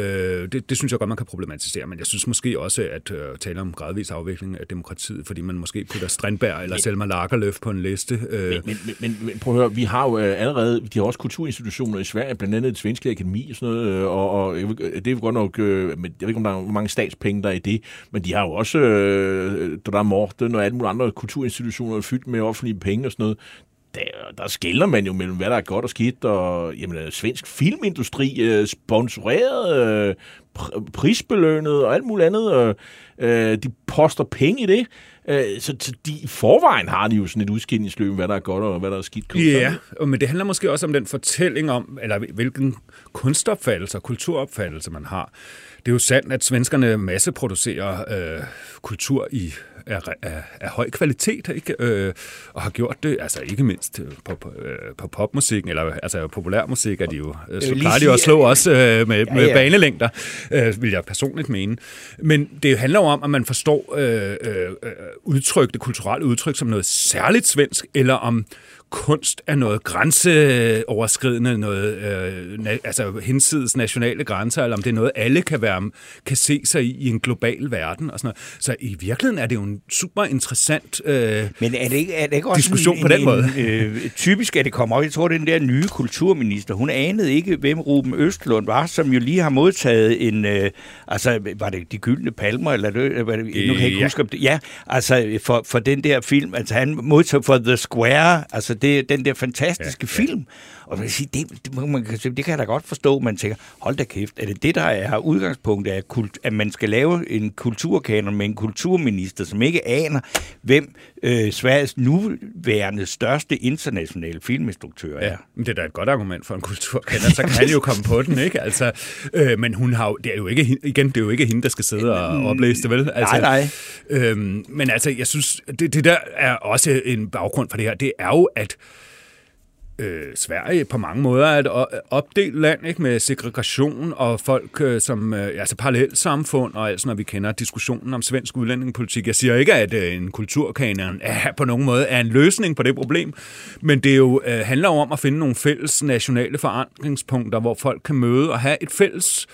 det, det synes jeg godt, man kan problematisere, men jeg synes måske også, at øh, tale om gradvis afvikling af demokratiet, fordi man måske putter Strandberg eller Selma Lagerlöf på en liste. Øh, Men, men, men, men prøv at høre, vi har jo øh, allerede, de har også kulturinstitutioner i Sverige, blandt andet det svenske akademi og sådan noget, øh, og, og jeg ved- det er godt nok, øh, men jeg ved ikke, om der er hvor mange statspenge, der er i det, men de har jo også, øh, der er Morten og alle mulige andre kulturinstitutioner fyldt med offentlige penge og sådan noget. Der, der skiller man jo mellem, hvad der er godt og skidt, og jamen, øh, svensk filmindustri, øh, sponsoreret, øh, pr- prisbelønnet og alt muligt andet. Øh, øh, de poster penge i det. Øh, så, så de, i forvejen har de jo sådan et udskillingsløb, hvad der er godt og hvad der er skidt. Ja, og- men det handler måske også om den fortælling om, eller hvilken kunstopfattelse og kulturopfattelse man har. Det er jo sandt, at svenskerne masseproducerer øh, kultur i af, af, af høj kvalitet, ikke? Øh, og har gjort det, altså ikke mindst øh, på, på, øh, på popmusikken, eller altså populærmusik er de jo, øh, så lige plejer de jo at slå også øh, med, ja, med ja. banelængder, øh, vil jeg personligt mene. Men det handler jo om, at man forstår øh, øh, øh, udtryk, det kulturelle udtryk som noget særligt svensk, eller om kunst er noget grænseoverskridende, noget øh, na, altså hinsides nationale grænser, eller om det er noget, alle kan, være, kan se sig i i en global verden. Og sådan noget. Så i virkeligheden er det jo en super interessant... Øh, Men er det ikke, er det ikke også Diskussion en, på den en, måde? En, øh, typisk, at det kommer op. Jeg tror, den der nye kulturminister, hun anede ikke, hvem Ruben Østlund var, som jo lige har modtaget en... Øh, altså, var det De Gyldne Palmer, eller det, var det, nu kan jeg ikke Ja. huske, om det, ja, altså for, for den der film, altså han modtog for The Square, altså det, den der fantastiske ja, film. Og man kan sige, det, det, man det kan jeg da godt forstå, man tænker, hold da kæft, er det det, der er udgangspunktet, af kult, at man skal lave en kulturkanon med en kulturminister, som ikke aner, hvem øh, Sveriges nuværende største internationale filminstruktør er. Ja, men det er da et godt argument for en kulturkender, så kan han jo komme på den, ikke? Altså, øh, men hun har jo, det er jo ikke, igen, det er jo ikke hende, der skal sidde og oplæse det, vel? Altså, nej. Øhm, men altså, jeg synes, det, det der er også en baggrund for det her, det er jo, at øh, Sverige på mange måder er et opdelt land ikke med segregation og folk øh, som øh, altså parallelsamfund og altså når. Vi kender diskussionen om svensk udlændingepolitik. Jeg siger ikke, at øh, en kulturkanon er, på nogen måde er en løsning på det problem, men det jo, øh, handler jo om at finde nogle fælles nationale forankringspunkter, hvor folk kan møde og have et fælles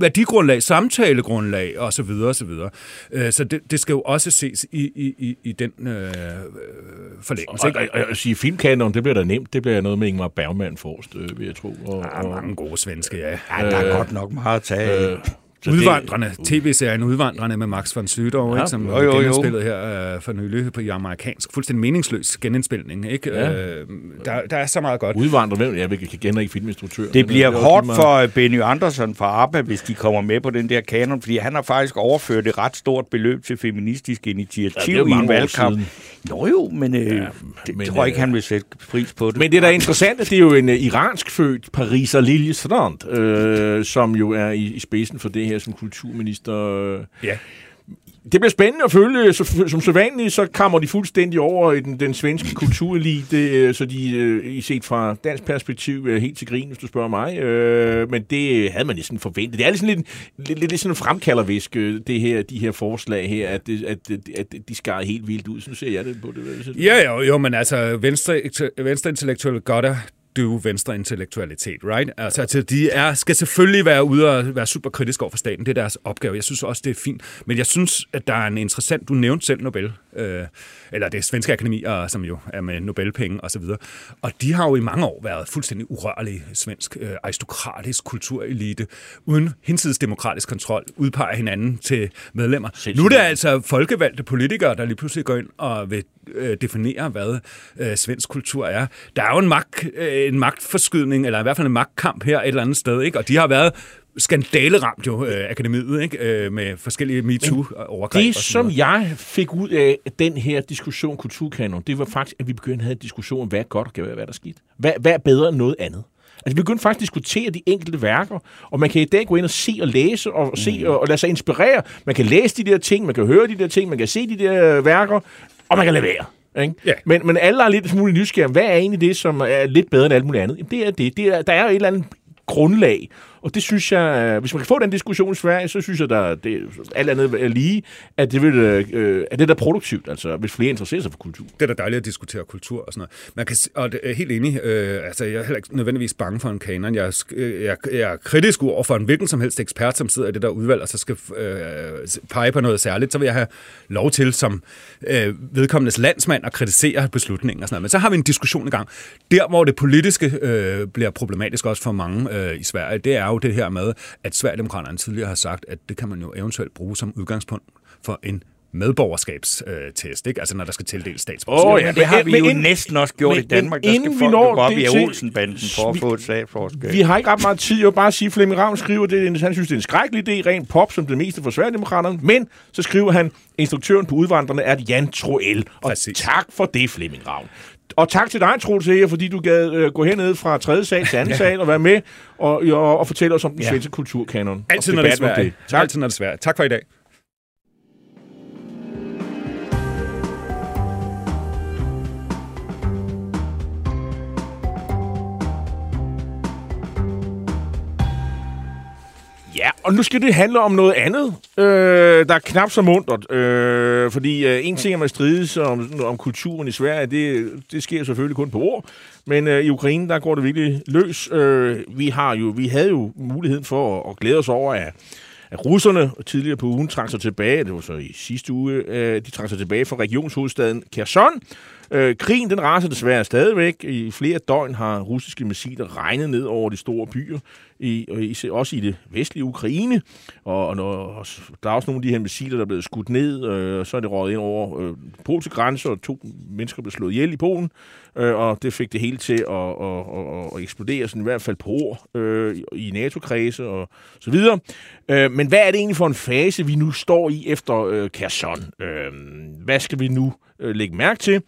værdigrundlag, samtalegrundlag og så videre og så videre. Øh, Så det, det skal jo også ses i, i, i, i den øh, forlængelse. Og, og, og, og sige filmkanon, det bliver da nemt. Det bliver noget med Ingmar Bergman forrest, øh, vil jeg tro. Og, Der er mange gode svenske, ja. Ja, der er godt nok meget at tage øh, så det- Udvandrerne, tv-serien Udvandrerne med Max von Sydow, Ja, ikke, som jo, jo, jo. genindspillet her øh, for nylig på i amerikansk. Fuldstændig meningsløs genindspilning. Ikke? Ja. Øh, der, der er så meget godt. Udvandrer, hvem? Jeg kan kender ikke filminstruktør. Det bliver er også hårdt meget- for Benny Andersson fra ABBA, hvis de kommer med på den der kanon, fordi han har faktisk overført et ret stort beløb til feministisk det initiativ jo ja, i en valgkamp. siden. Jo jo, men, øh, Ja, det men, tror jeg ikke, øh, han vil sætte pris på det. Men det, der er interessant, det er jo en uh, iransk født Pariser Liljestrand, øh, som jo er i, i spidsen for det her som kulturminister. Ja. Det bliver spændende at følge. Som så vanligt, så kommer de fuldstændig over i den, den svenske kulturelite, øh, så de øh, i set fra dansk perspektiv er helt til grin, hvis du spørger mig. Øh, men det havde man næsten forventet. Det er sådan lidt, lidt, lidt, lidt sådan en fremkaldervisk, øh, det her, de her forslag her, at, at, at de skar helt vildt ud. Så ser jeg det på det. Ja, jo, jo, men altså, venstre, venstre intellektuelle godter, do venstre intellektualitet, right? Altså, altså de er, skal selvfølgelig være ude og være super kritisk over for staten. Det er deres opgave. Jeg synes også, det er fint. Men jeg synes, at der er en interessant... Du nævnte selv Nobel. Øh, eller det Svenske Akademier, som jo er med Nobelpenge og så videre. Og de har jo i mange år været fuldstændig urørlig svensk øh, aristokratisk kulturelite, uden hinsides demokratisk kontrol, udpeger hinanden til medlemmer. Sindssygt. Nu er det altså folkevalgte politikere, der lige pludselig går ind og vil øh, definere, hvad øh, svensk kultur er. Der er jo en, magt, øh, en magtforskydning, eller i hvert fald en magtkamp her et eller andet sted, ikke? og de har været skandaleramt jo, øh, akademiet, ikke? Øh, med forskellige MeToo-overgreb. Det, som jeg fik ud af den her diskussion, kulturkanon, det var faktisk, at vi begyndte at have en diskussion om, hvad er godt og hvad er der skidt. Hvad, hvad er bedre end noget andet? Altså, vi begyndte faktisk at diskutere de enkelte værker, og man kan i dag gå ind og se og læse og, mm. se og, og lade sig inspirere. Man kan læse de der ting, man kan høre de der ting, man kan se de der værker, og man kan lade være. Ikke? Ja. Men, men alle er lidt smule nysgerrige. Hvad er egentlig det, som er lidt bedre end alt muligt andet? Jamen, det er det. det er, der er et eller andet grundlag. Og det synes jeg, øh, hvis man kan få den diskussion i Sverige, så synes jeg, der det, alt andet er lige, at det, vil, øh, at det er produktivt, altså hvis flere interesserer sig for kultur. Det er da dejligt at diskutere kultur og sådan noget. Man kan, og det er helt enig, øh, altså jeg er heller ikke nødvendigvis bange for en kanon. Jeg er, øh, jeg, jeg er kritisk over for en hvilken som helst ekspert, som sidder i det der udvalg, og så skal øh, pege på noget særligt. Så vil jeg have lov til som øh, vedkommendes landsmand at kritisere beslutningen og sådan noget. Men så har vi en diskussion i gang. Der, hvor det politiske øh, bliver problematisk også for mange øh, i Sverige, det er jo det her med, at Sverigedemokraterne tidligere har sagt, at det kan man jo eventuelt bruge som udgangspunkt for en medborgerskabstest, ikke? Altså når der skal tildeles statsborgerskab. Oh, ja, det har vi men, jo ind, næsten også gjort men, i Danmark. Der skal folk gå op i Olsenbanden for at få et statsborgerskab. Vi har ikke ret meget tid. Jeg vil bare sige, at Flemming Ravn skriver, det, han synes, det er en skrækkelig idé, rent pop, som det meste for Sverigedemokraterne. Men så skriver han, instruktøren på udvandrerne er Jan Troel. Og Præcis. tak for det, Flemming Ravn. Og tak til dig, Troels her, fordi du gad øh, gå herned fra tredje sal til anden sal og være med og, og, og fortælle os om den ja. svenske kulturkanon. Altid når det er svært. Tak. Altid når det er svært. Tak for i dag. Ja, og nu skal det handle om noget andet, øh, der er knap så mundret. Øh, fordi øh, en ting er, man strides om, om kulturen i Sverige, det, det sker selvfølgelig kun på ord. Men øh, i Ukraine, der går det virkelig løs. Øh, vi, har jo, vi havde jo muligheden for at, at glæde os over, at, at russerne tidligere på ugen trak sig tilbage, det var så i sidste uge, øh, de trak sig tilbage fra regionshovedstaden Kherson, Øh, krigen den raser desværre stadigvæk. I flere døgn har russiske missiler regnet ned over de store byer, i, og i, også i det vestlige Ukraine. Og, og når, der er også nogle af de her missiler, der er blevet skudt ned, øh, og så er det røget ind over øh, polske grænser, og to mennesker blev slået ihjel i Polen. Øh, og det fik det hele til at, at, at, at eksplodere, sådan i hvert fald på ord, øh, i NATO-kredse og så videre. Øh, men hvad er det egentlig for en fase, vi nu står i efter øh, Kherson? Øh, hvad skal vi nu øh, lægge mærke til?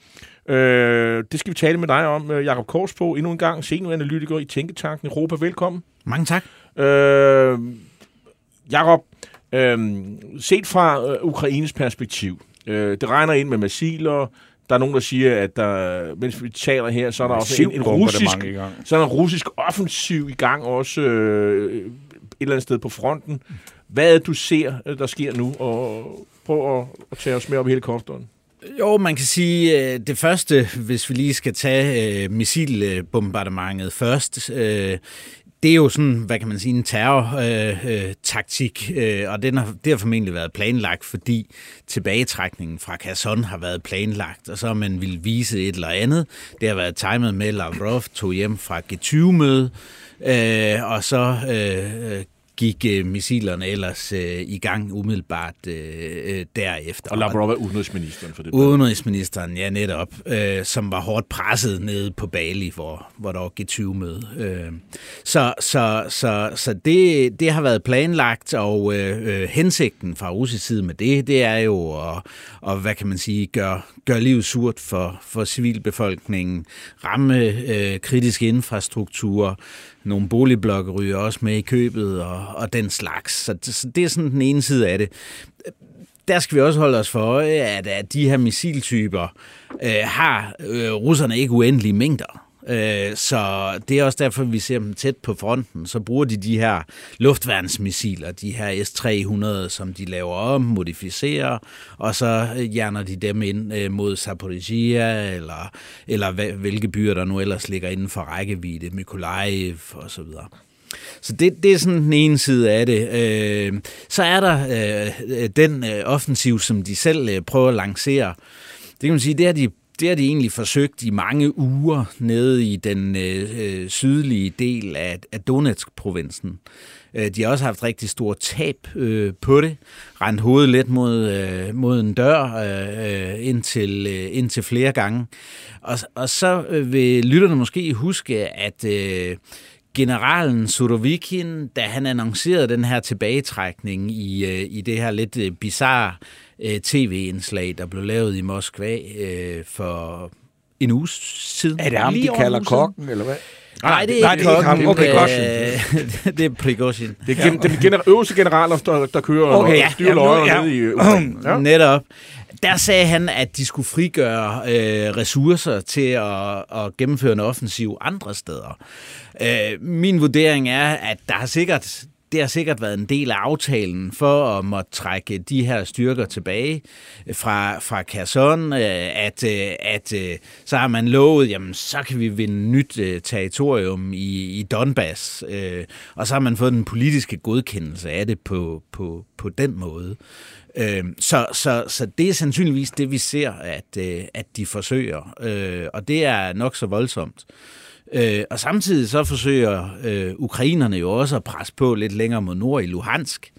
Øh, det skal vi tale med dig om, øh, Jakob Kors på endnu en gang, senioranalytiker i Tænketanken Europa. Velkommen. Mange tak. Øh, Jakob, øh, set fra øh, Ukraines perspektiv, øh, det regner ind med missiler, der er nogen, der siger, at der, mens vi taler her, så er der også en, en russisk, så er der en russisk offensiv i gang også øh, et eller andet sted på fronten. Hvad er du ser, der sker nu? Og prøv at, at tage os med op i helikopteren. Jo, man kan sige, øh, det første, hvis vi lige skal tage øh, missilbombardementet først, øh, det er jo sådan, hvad kan man sige, en terror-taktik, øh, øh, øh, og den har, det har formentlig været planlagt, fordi tilbagetrækningen fra Kherson har været planlagt, og så man vil vise et eller andet. Det har været timet med, Lavrov tog hjem fra G20-møde, øh, og så øh, øh gik øh, missilerne ellers øh, i gang umiddelbart øh, øh derefter. Og Lavrov er udenrigsministeren for det. Udenrigsministeren, ja netop, øh, som var hårdt presset nede på Bali, hvor, hvor der var G20-møde. Øh, så så, så, så det, det har været planlagt, og øh, øh, hensigten fra russisk side med det, det er jo at, og, hvad kan man sige, gøre, gøre livet surt for, for civilbefolkningen, ramme øh, kritisk infrastruktur, nogle boligblokke ryger også med i købet og, og den slags. Så, så det er sådan den ene side af det. der skal vi også holde os for øje, at, at de her missiltyper øh, har øh, russerne ikke uendelige mængder. Øh, så det er også derfor, vi ser dem tæt på fronten. Så bruger de de her luftværnsmissiler, de her S-300, som de laver om, modificerer, og så øh, hjerner de dem ind øh, mod Zaporizhia, eller, eller hvilke byer, der nu ellers ligger inden for rækkevidde, Mykolaiv og så videre. Så det, det er sådan den ene side af det. Øh, så er der øh, øh den øh, offensiv, som de selv øh, prøver at lancere. Det kan man sige, det har de det har de egentlig forsøgt i mange uger nede i den øh, øh sydlige del af, af Donetsk-provinsen. Øh, de har også haft rigtig stor tab øh, på det. Rent hovedet lidt mod, øh, mod en dør øh, øh, indtil, øh, indtil flere gange. Og, og så vil lytterne måske huske, at øh, generalen Surovikin, da han annoncerede den her tilbagetrækning i, øh, i det her lidt bizarre øh, tv-indslag, der blev lavet i Moskva øh, for en uge siden. Er det ham, de kalder kokken, eller hvad? Nej, det er ikke kokken. Okay, det er Prigozhin. Det er gen, den gener, øverste generaler, der, der kører okay, og styrer ja, nede i Ukraine. Ja. Netop. Der sagde han, at de skulle frigøre øh, ressourcer til at, at gennemføre en offensiv andre steder. Øh, min vurdering er, at der har sikkert det har sikkert været en del af aftalen for at måtte trække de her styrker tilbage fra, fra Kherson, øh, at, øh, at øh, så har man lovet, jamen så kan vi vinde nyt territorium i, i Donbass, og så har man fået den politiske godkendelse af det på, på, på den måde. Så, så, så det er sandsynligvis det, vi ser, at, at de forsøger, og det er nok så voldsomt. Øh, og samtidig så forsøger øh, ukrainerne jo også at presse på lidt længere mod nord i Luhansk.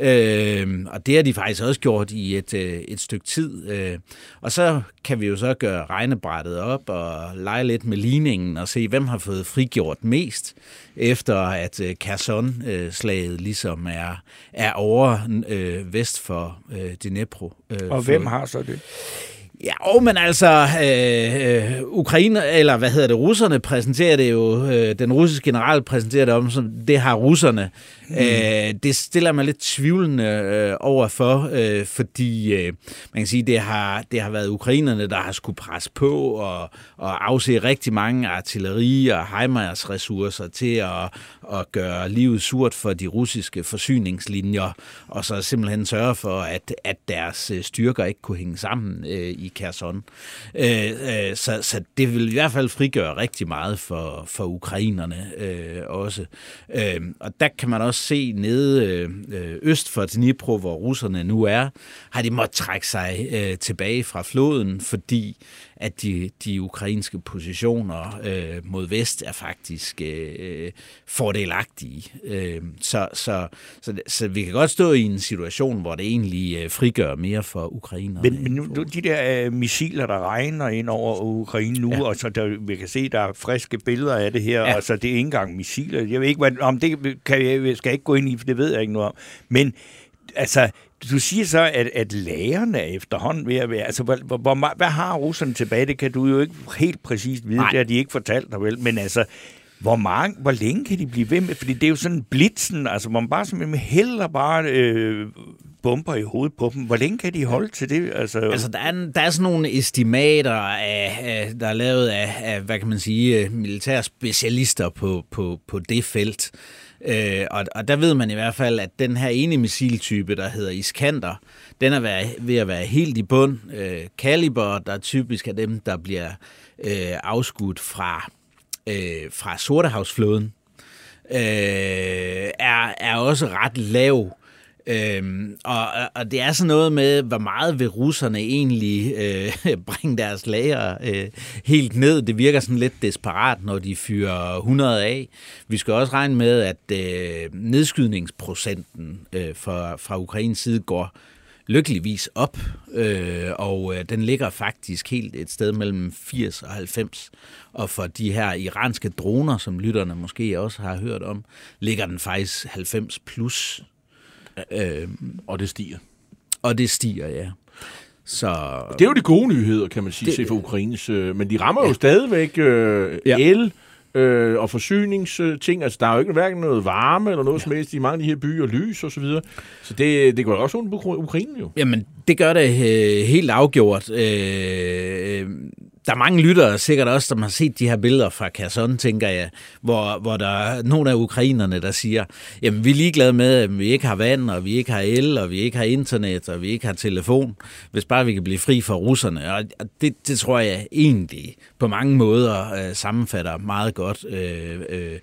Øh, og det har de faktisk også gjort i et, øh, et stykke tid. Øh, og så kan vi jo så gøre regnebrættet op og lege lidt med ligningen og se, hvem har fået frigjort mest, efter at øh, Kherson-slaget ligesom er, er over øh, vest for øh, Dnepro. Øh, og hvem har så det? Ja, men altså, øh, øh, Ukraine, eller hvad hedder det, russerne præsenterer det jo, øh, den russiske general præsenterer det om, som det har russerne. Mm. Øh, det stiller mig lidt tvivlende øh, overfor, øh, fordi øh, man kan sige, det har, det har været ukrainerne, der har skulle presse på og, og afse rigtig mange artilleri og HIMARS ressourcer til at, at gøre livet surt for de russiske forsyningslinjer, og så simpelthen sørge for, at, at deres øh, styrker ikke kunne hænge sammen øh, i Kherson. Øh, øh, så, så det vil i hvert fald frigøre rigtig meget for, for ukrainerne øh, også. Øh, og der kan man også se nede øh, øst for Dnipro, hvor russerne nu er, har de måttet trække sig øh, tilbage fra floden, fordi at de, de ukrainske positioner øh, mod vest er faktisk øh, fordelagtige. Øh, så, så, så, så vi kan godt stå i en situation, hvor det egentlig øh, frigør mere for ukrainerne. Men, men nu, de der øh, missiler, der regner ind over Ukraine nu, ja. og så der, vi kan se, der er friske billeder af det her, ja. og så det er ikke engang missiler. Jeg ved ikke, hvad, om det kan jeg, skal jeg ikke gå ind i, for det ved jeg ikke noget om. Men altså, du siger så, at, at lærerne er efterhånden ved at være... Altså, hvor, hvor, hvor, hvad har russerne tilbage? Det kan du jo ikke helt præcist vide. Nej. Det har de ikke fortalt dig vel. Men altså, hvor, mange, hvor længe kan de blive ved med? Fordi det er jo sådan blitzen, altså hvor man bare simpelthen hælder bare øh, bomber i hovedet på dem. Hvor længe kan de holde til det? Altså, altså der, er, der er sådan nogle estimater, af, af, der er lavet af, af, hvad kan man sige, militære specialister på, på, på det felt. Øh, og, og der ved man i hvert fald, at den her ene missiltype, der hedder Iskander, den er ved at være helt i bund. Øh, Kaliber, der typisk er dem, der bliver øh, afskudt fra, øh, fra Sortehavsflåden, øh, er, er også ret lav Øhm, og, og det er sådan noget med, hvor meget vil russerne egentlig øh, bringe deres lager øh, helt ned. Det virker sådan lidt desperat, når de fyrer 100 af. Vi skal også regne med, at øh, nedskydningsprocenten øh, fra, fra Ukrains side går lykkeligvis op, øh, og øh, den ligger faktisk helt et sted mellem 80 og 90. Og for de her iranske droner, som lytterne måske også har hørt om, ligger den faktisk 90 plus. Øh, og det stiger. Og det stiger, ja. Så... Det er jo de gode nyheder, kan man sige, det... se for Ukraines. Øh, men de rammer ja. jo stadigvæk øh, ja. el, øh, og forsyningsting. Altså, der er jo ikke hverken noget varme eller noget ja. som helst i mange af de her byer, lys og så videre. Så det, det går også ondt på Ukraine jo. Jamen, det gør det øh, helt afgjort. Øh, der er mange lyttere sikkert også, som har set de her billeder fra Kherson, tænker jeg, hvor, hvor der er nogle af ukrainerne, der siger, jamen vi er ligeglade med, at vi ikke har vand, og vi ikke har el, og vi ikke har internet, og vi ikke har telefon, hvis bare vi kan blive fri fra russerne. Og det, det tror jeg egentlig på mange måder øh, sammenfatter meget godt øh, øh,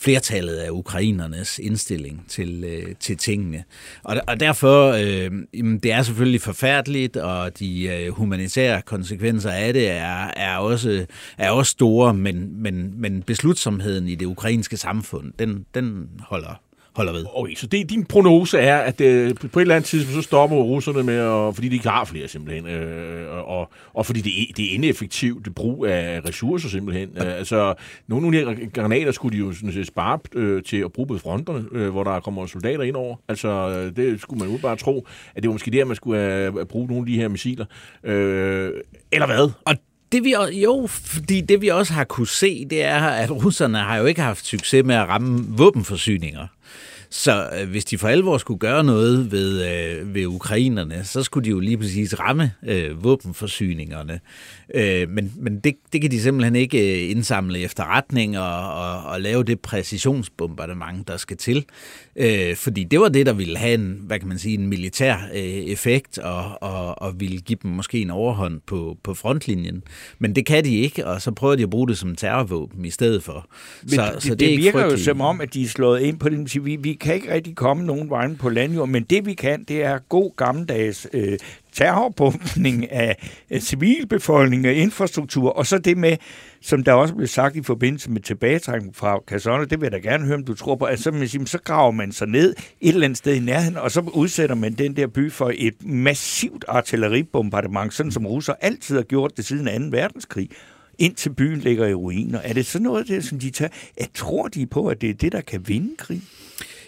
flertallet af ukrainernes indstilling til, øh, til tingene. Og, og derfor, øh, jamen, det er selvfølgelig forfærdeligt, og de øh, humanitære konsekvenser af det er, er, også, er også store, men, men, men beslutsomheden i det ukrainske samfund, den, den holder holder ved. Okay, så det, din prognose er, at øh, på et eller andet tidspunkt, så stopper russerne med, at, fordi de ikke har flere simpelthen, øh, og, og fordi det, det er ineffektivt brug af ressourcer simpelthen. Øh, altså, nogle af de her granater skulle de jo sådan set spare øh, til at bruge på fronterne, øh, hvor der kommer soldater ind over. Altså, øh, det skulle man jo bare tro, at det var måske der, man skulle have, bruge nogle af de her missiler. Øh, eller hvad? Og det vi, jo, fordi det vi også har kunne se, det er, at russerne har jo ikke haft succes med at ramme våbenforsyninger. Så øh, hvis de for alvor skulle gøre noget ved, øh, ved ukrainerne, så skulle de jo lige præcis ramme øh, våbenforsyningerne. Øh, men men det, det kan de simpelthen ikke øh, indsamle efterretning og, og, og lave det præcisionsbombardement, der skal til. Øh, fordi det var det, der ville have en, hvad kan man sige, en militær øh, effekt og, og, og ville give dem måske en overhånd på, på frontlinjen. Men det kan de ikke, og så prøver de at bruge det som terrorvåben i stedet for. Men så, det, så det, det virker jo som om, at de er slået ind på det. Vi, vi kan ikke rigtig komme nogen vejen på landjord, men det vi kan, det er god gammeldags øh, terrorbombning af, civilbefolkning og infrastruktur, og så det med, som der også blev sagt i forbindelse med tilbagetrækning fra Kaserne, det vil jeg da gerne høre, om du tror på, at så, man, så graver man sig ned et eller andet sted i nærheden, og så udsætter man den der by for et massivt artilleribombardement, sådan som russer altid har gjort det siden 2. verdenskrig indtil byen ligger i ruiner. Er det sådan noget, det, som de tager? Jeg tror de på, at det er det, der kan vinde krig?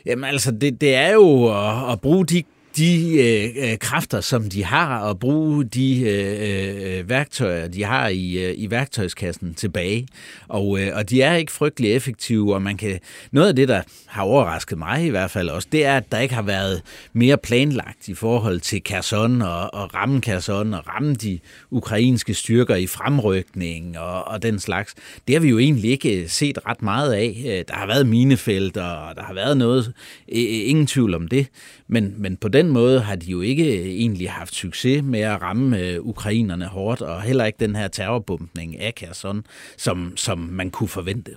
Jamen altså, det, det er jo at, at bruge de de øh, øh, kræfter, som de har, og bruge de øh, øh, værktøjer, de har i, øh, i værktøjskassen tilbage. Og, øh, og de er ikke frygtelig effektive, og man kan... Noget af det, der har overrasket mig i hvert fald også, det er, at der ikke har været mere planlagt i forhold til Kherson og, og ramme Kherson og ramme de ukrainske styrker i fremrykning og, og den slags. Det har vi jo egentlig ikke øh, set ret meget af. Der har været minefelt, og der har været noget, ingen tvivl om det. Men, men på den måde har de jo ikke egentlig haft succes med at ramme øh, ukrainerne hårdt, og heller ikke den her terrorbumpning af Kherson, som, som man kunne forvente.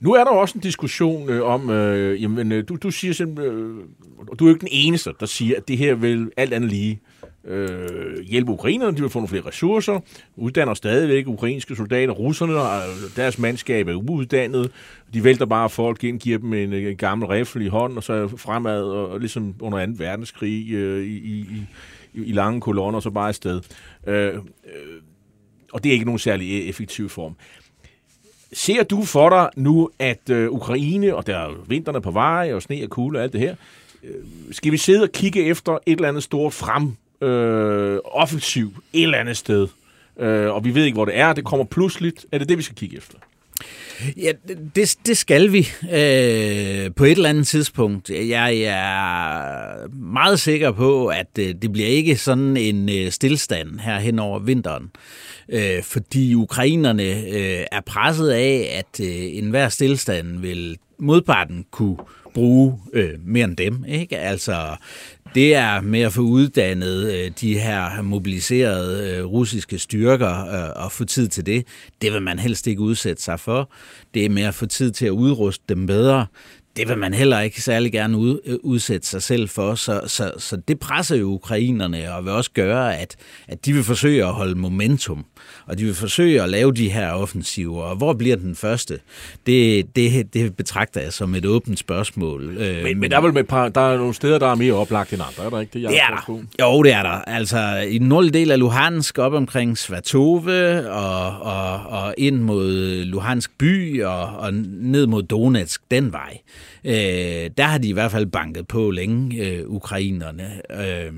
Nu er der også en diskussion øh, om, øh, jamen, øh, du, du siger simpelthen, øh, du er jo ikke den eneste, der siger, at det her vil alt andet lige øh, Øh, hjælpe ukrainerne, de vil få nogle flere ressourcer, uddanner stadigvæk ukrainske soldater, russerne, og deres mandskab er uuddannet, de vælter bare folk ind, giver dem en, en gammel rifle i hånden, og så fremad, og, og ligesom under 2. verdenskrig øh, i, i, i, i lange kolonner, og så bare afsted. Øh, øh, og det er ikke nogen særlig e- effektiv form. Ser du for dig nu, at øh, Ukraine, og der er vinterne på vej, og sne og kulde og alt det her, øh, skal vi sidde og kigge efter et eller andet stort frem øh, offensiv et eller andet sted, øh, og vi ved ikke, hvor det er, det kommer pludseligt. Er det det, vi skal kigge efter? Ja, det, det skal vi øh, på et eller andet tidspunkt. Jeg er meget sikker på, at øh, det bliver ikke sådan en øh, stillstand her hen over vinteren. Øh, fordi ukrainerne øh, er presset af, at øh, enhver stillstand vil modparten kunne bruge øh, mere end dem. Ikke? Altså, det er med at få uddannet øh, de her mobiliserede øh, russiske styrker øh, og få tid til det. Det vil man helst ikke udsætte sig for. Det er med at få tid til at udruste dem bedre det vil man heller ikke særlig gerne ud, øh, udsætte sig selv for, så, så, så det presser jo ukrainerne og vil også gøre, at, at de vil forsøge at holde momentum, og de vil forsøge at lave de her offensiver, og hvor bliver den første? Det, det, det betragter jeg som et åbent spørgsmål. Øh, men, men der, er vel med par, der er nogle steder, der er mere oplagt end andre, er der ikke det? Jeg Det er der. Jo, det er der. Altså, i den nordlige del af Luhansk, op omkring Svatove og, og, og ind mod Luhansk by og, og ned mod Donetsk, den vej. Øh, der har de i hvert fald banket på længe, øh, ukrainerne. Øh,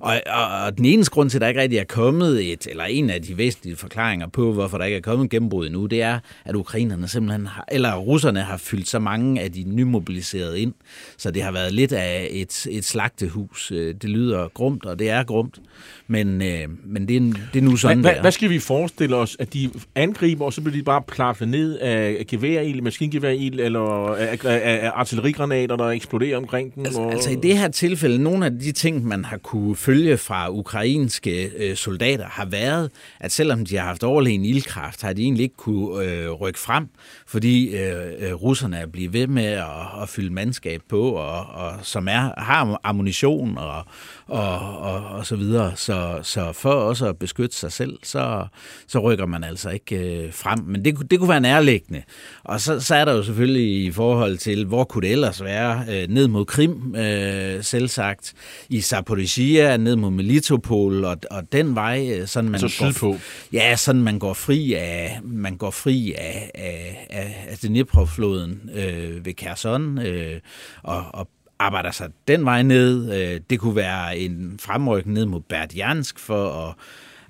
og, og, og den eneste grund til, at der ikke rigtig er kommet et, eller en af de væsentlige forklaringer på, hvorfor der ikke er kommet gennembrud endnu, det er, at ukrainerne simpelthen, har, eller russerne har fyldt så mange af de nymobiliserede ind, så det har været lidt af et, et slagtehus. Øh, Det lyder grumt, og det er grumt, men, øh, men det, er, det er nu sådan, Hvad, det hvad, er. hvad skal vi forestille os? At de angriber, og så bliver de bare plaffet ned af geværild, maskingeværild, eller af, af, af artillerigranater, der eksploderer omkring den? Altså, og... altså i det her tilfælde, nogle af de ting, man har kunne følge fra ukrainske øh, soldater, har været, at selvom de har haft overlegen ildkraft, har de egentlig ikke kunne øh, rykke frem, fordi øh, øh, russerne er blevet ved med at, at fylde mandskab på, og, og som er, har ammunition og, og, og, og så videre. Så, så for også at beskytte sig selv, så, så rykker man altså ikke øh, frem. Men det, kunne- det kunne være nærliggende. Og så, så er der jo selvfølgelig i forhold til, hvor kunne det ellers være? Øh, ned mod Krim, øh, selv sagt. I Zaporizhia, ned mod Melitopol, og, og den vej, øh, sådan man Altså går, sydpå. Ja, sådan man går fri af, man går fri af, af, af, af Dnipro-floden øh, ved Kherson, øh, og, og arbejder sig den vej ned. Øh, det kunne være en fremryk ned mod Berdjansk for at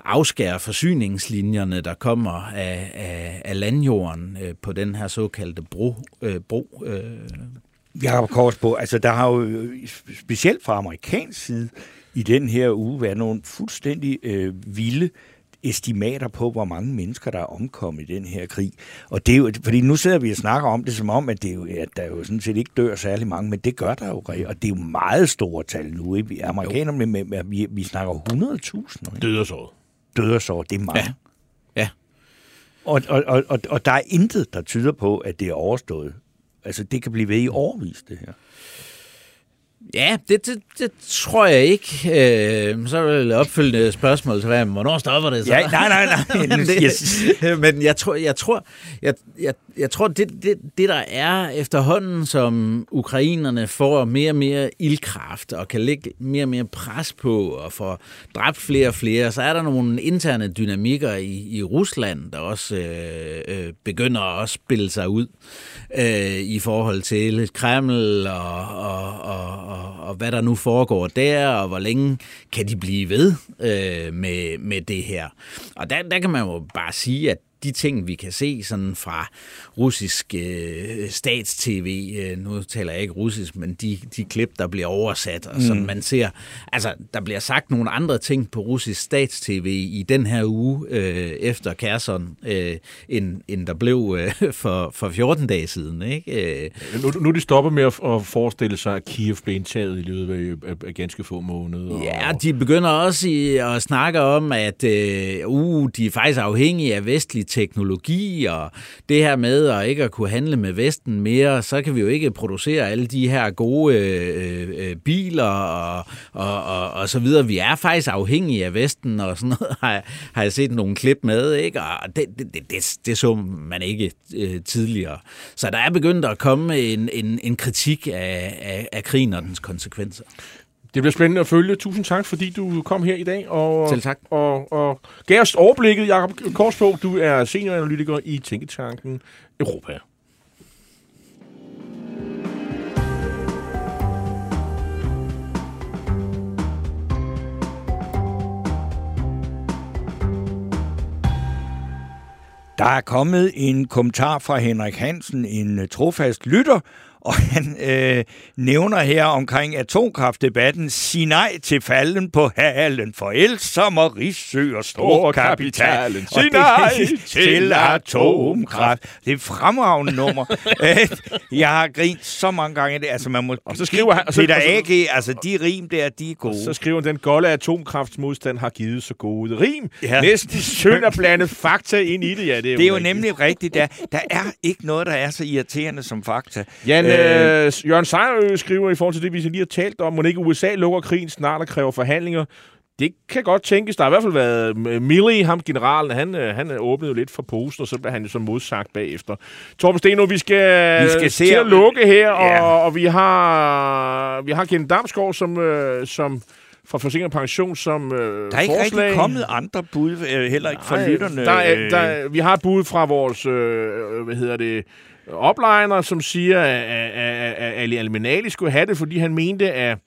afskære forsyningslinjerne, der kommer af, af, af landjorden øh, på den her såkaldte bro. Øh, bro øh. Jakob Korsbo, altså der har jo specielt fra amerikansk side i den her uge været nogle fuldstændig øh, vilde estimater på, hvor mange mennesker, der er omkommet i den her krig. Og det er jo, fordi nu sidder vi og snakker om det som om, at, det er jo, at der jo sådan set ikke dør særlig mange, men det gør der jo, og det er jo meget store tal nu. Ikke? Vi amerikanerne, med, med, med, vi, vi snakker 100.000 Død og såret. Dødsår, det er mange. Ja. Ja. Og, og, og, og, og der er intet, der tyder på, at det er overstået. Altså, det kan blive ved i overvis, det her. Ja, det, det, det tror jeg ikke. Øh, så vil det opfølgende spørgsmål til være, hvornår stopper det så? Ja, nej, nej, nej. Det, Jeg- Men jeg tror, jeg tror, jeg, jeg, jeg tror det, det, det, der er efterhånden, som ukrainerne får mere og mere ildkraft og kan lægge mere og mere pres på og få dræbt flere og flere, så er der nogle interne dynamikker i, i Rusland, der også øh, øh, begynder at spille sig ud øh, i forhold til Kreml og, og, og, og, og hvad der nu foregår der, og hvor længe kan de blive ved øh, med, med det her. Og der, der kan man jo bare sige, at de ting, vi kan se sådan fra russisk øh, statstv, øh, nu taler jeg ikke russisk, men de, de klip, der bliver oversat, og som man ser, altså der bliver sagt nogle andre ting på russisk statstv i den her uge øh, efter Kherson, øh, end, end der blev øh, for, for 14 dage siden. Ikke? Øh, Nu, nu er de stoppet med at, at forestille sig, at Kiev blev indtaget i løbet af, af, ganske få måneder. Ja, de begynder også i, at snakke om, at øh, uh, de er faktisk afhængige af vestlig teknologi, og det her med at ikke at kunne handle med Vesten mere, så kan vi jo ikke producere alle de her gode øh, øh, biler og, og, og, og så videre. Vi er faktisk afhængige af Vesten, og sådan noget har jeg, har jeg set nogle klip med, ikke? og det, det, det, det, det så man ikke øh, tidligere. Så der er begyndt at komme en, en, en kritik af, af, af krigen og dens konsekvenser. Det bliver spændende at følge. Tusind tak, fordi du kom her i dag. Og, Selv tak. Og, og gav os overblikket, Jakob Korsbog. Du er senioranalytiker i Tænketanken Europa. Der er kommet en kommentar fra Henrik Hansen, en trofast lytter, og han øh, nævner her omkring atomkraftdebatten, sig nej til falden på halen, for el som og rigsø og storkapitalen. Sig nej til atomkraft. Det er et fremragende nummer. Øh, Jeg har grint så mange gange det. Altså, man må... Og så skriver han- og så- Peter så- A.G., altså de rim der, de er gode. Så skriver han, den golde atomkraftsmodstand har givet så gode rim. Ja. Ja. Næsten synd at blande fakta ind i det. Ja, det er, det er jo rigtigt. nemlig rigtigt. Der, der er ikke noget, der er så irriterende som fakta. Jan, øh, Jørgen Sejrø skriver i forhold til det, vi lige har talt om, må ikke USA lukker krigen snart og kræver forhandlinger. Det kan godt tænkes. Der har i hvert fald været Millie, ham generalen, han, øh, han åbnede jo lidt for posten, og så blev han jo så modsagt bagefter. Torben Steno, vi skal, Vi skal se, til at lukke her, og, Ja. og vi har, vi har Kent Damsgaard, som, øh, som fra Forsikring Pension, som øh, Der er ikke forslag. rigtig kommet andre bud, øh, heller ikke fra Nej, lytterne. Der er, øh, der, er- vi har et bud fra vores, øh, hvad hedder det, opliner, som siger, at, at, at Ali Alminali skulle have det, fordi han mente, at,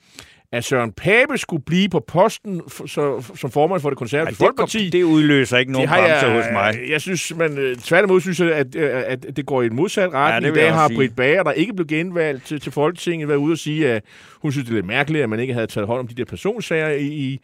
at Søren Pape skulle blive på posten for, så, som formand for det Ej, konservative det, Folkeparti. det udløser ikke nogen bremser hos mig. Jeg synes, men øh, tværtimod synes jeg, at, øh, at det går i en modsat retning. det I dag har sige. Britt Bager, der ikke blev genvalgt til, til Folketinget, været ude og sige, at hun synes, det er lidt mærkeligt, at man ikke havde taget hånd om de der personsager i, i,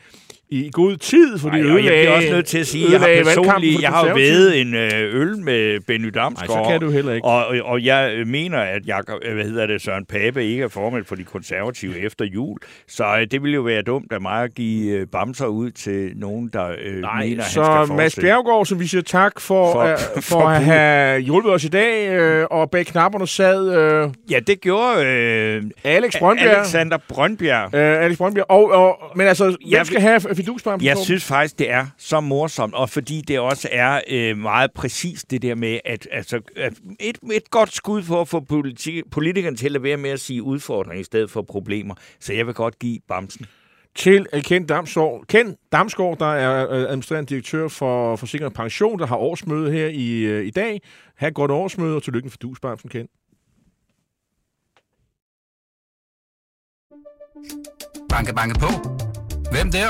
i god tid, fordi Ej, og jeg bliver også nødt til at sige, jeg har ødelagde personligt, jeg har vædet en øh, øl med Benny Damsgaard. Nej, så kan du heller ikke. Og, og, jeg øh, mener, at Jacob, øh, hvad hedder det, Søren Pape ikke er formand for de konservative efter jul. Så øh, det ville jo være dumt af mig at give øh, bamser ud til nogen, der øh, Nej, mener, så han skal Mads. Bjergård, som vi siger tak for, For- uh, for, for at have hjulpet os i dag, øh, og bag knapperne sad øh, Ja, det gjorde øh, Alex Brøndbjerg. Alexander Brøndbjerg. Øh, Alex Brøndbjerg. Og, og, men altså, hvem Jeg skal have fidusbamsen? Jeg synes faktisk, det er så morsomt, og fordi det også er øh, meget præcist det der med, at, altså, at et, et godt skud for at få politi- politikerne til at være med at sige udfordringer i stedet for problemer. Så jeg vil godt give Bamsen. til uh, Ken Damsgaard. Ken Damsgaard, der er uh, administrerende direktør for Forsikring og Pension, der har årsmøde her i, uh, i dag. Ha' et godt årsmøde, og tillykke med fidusbamsen, Ken. Banke, banke på. Hvem der?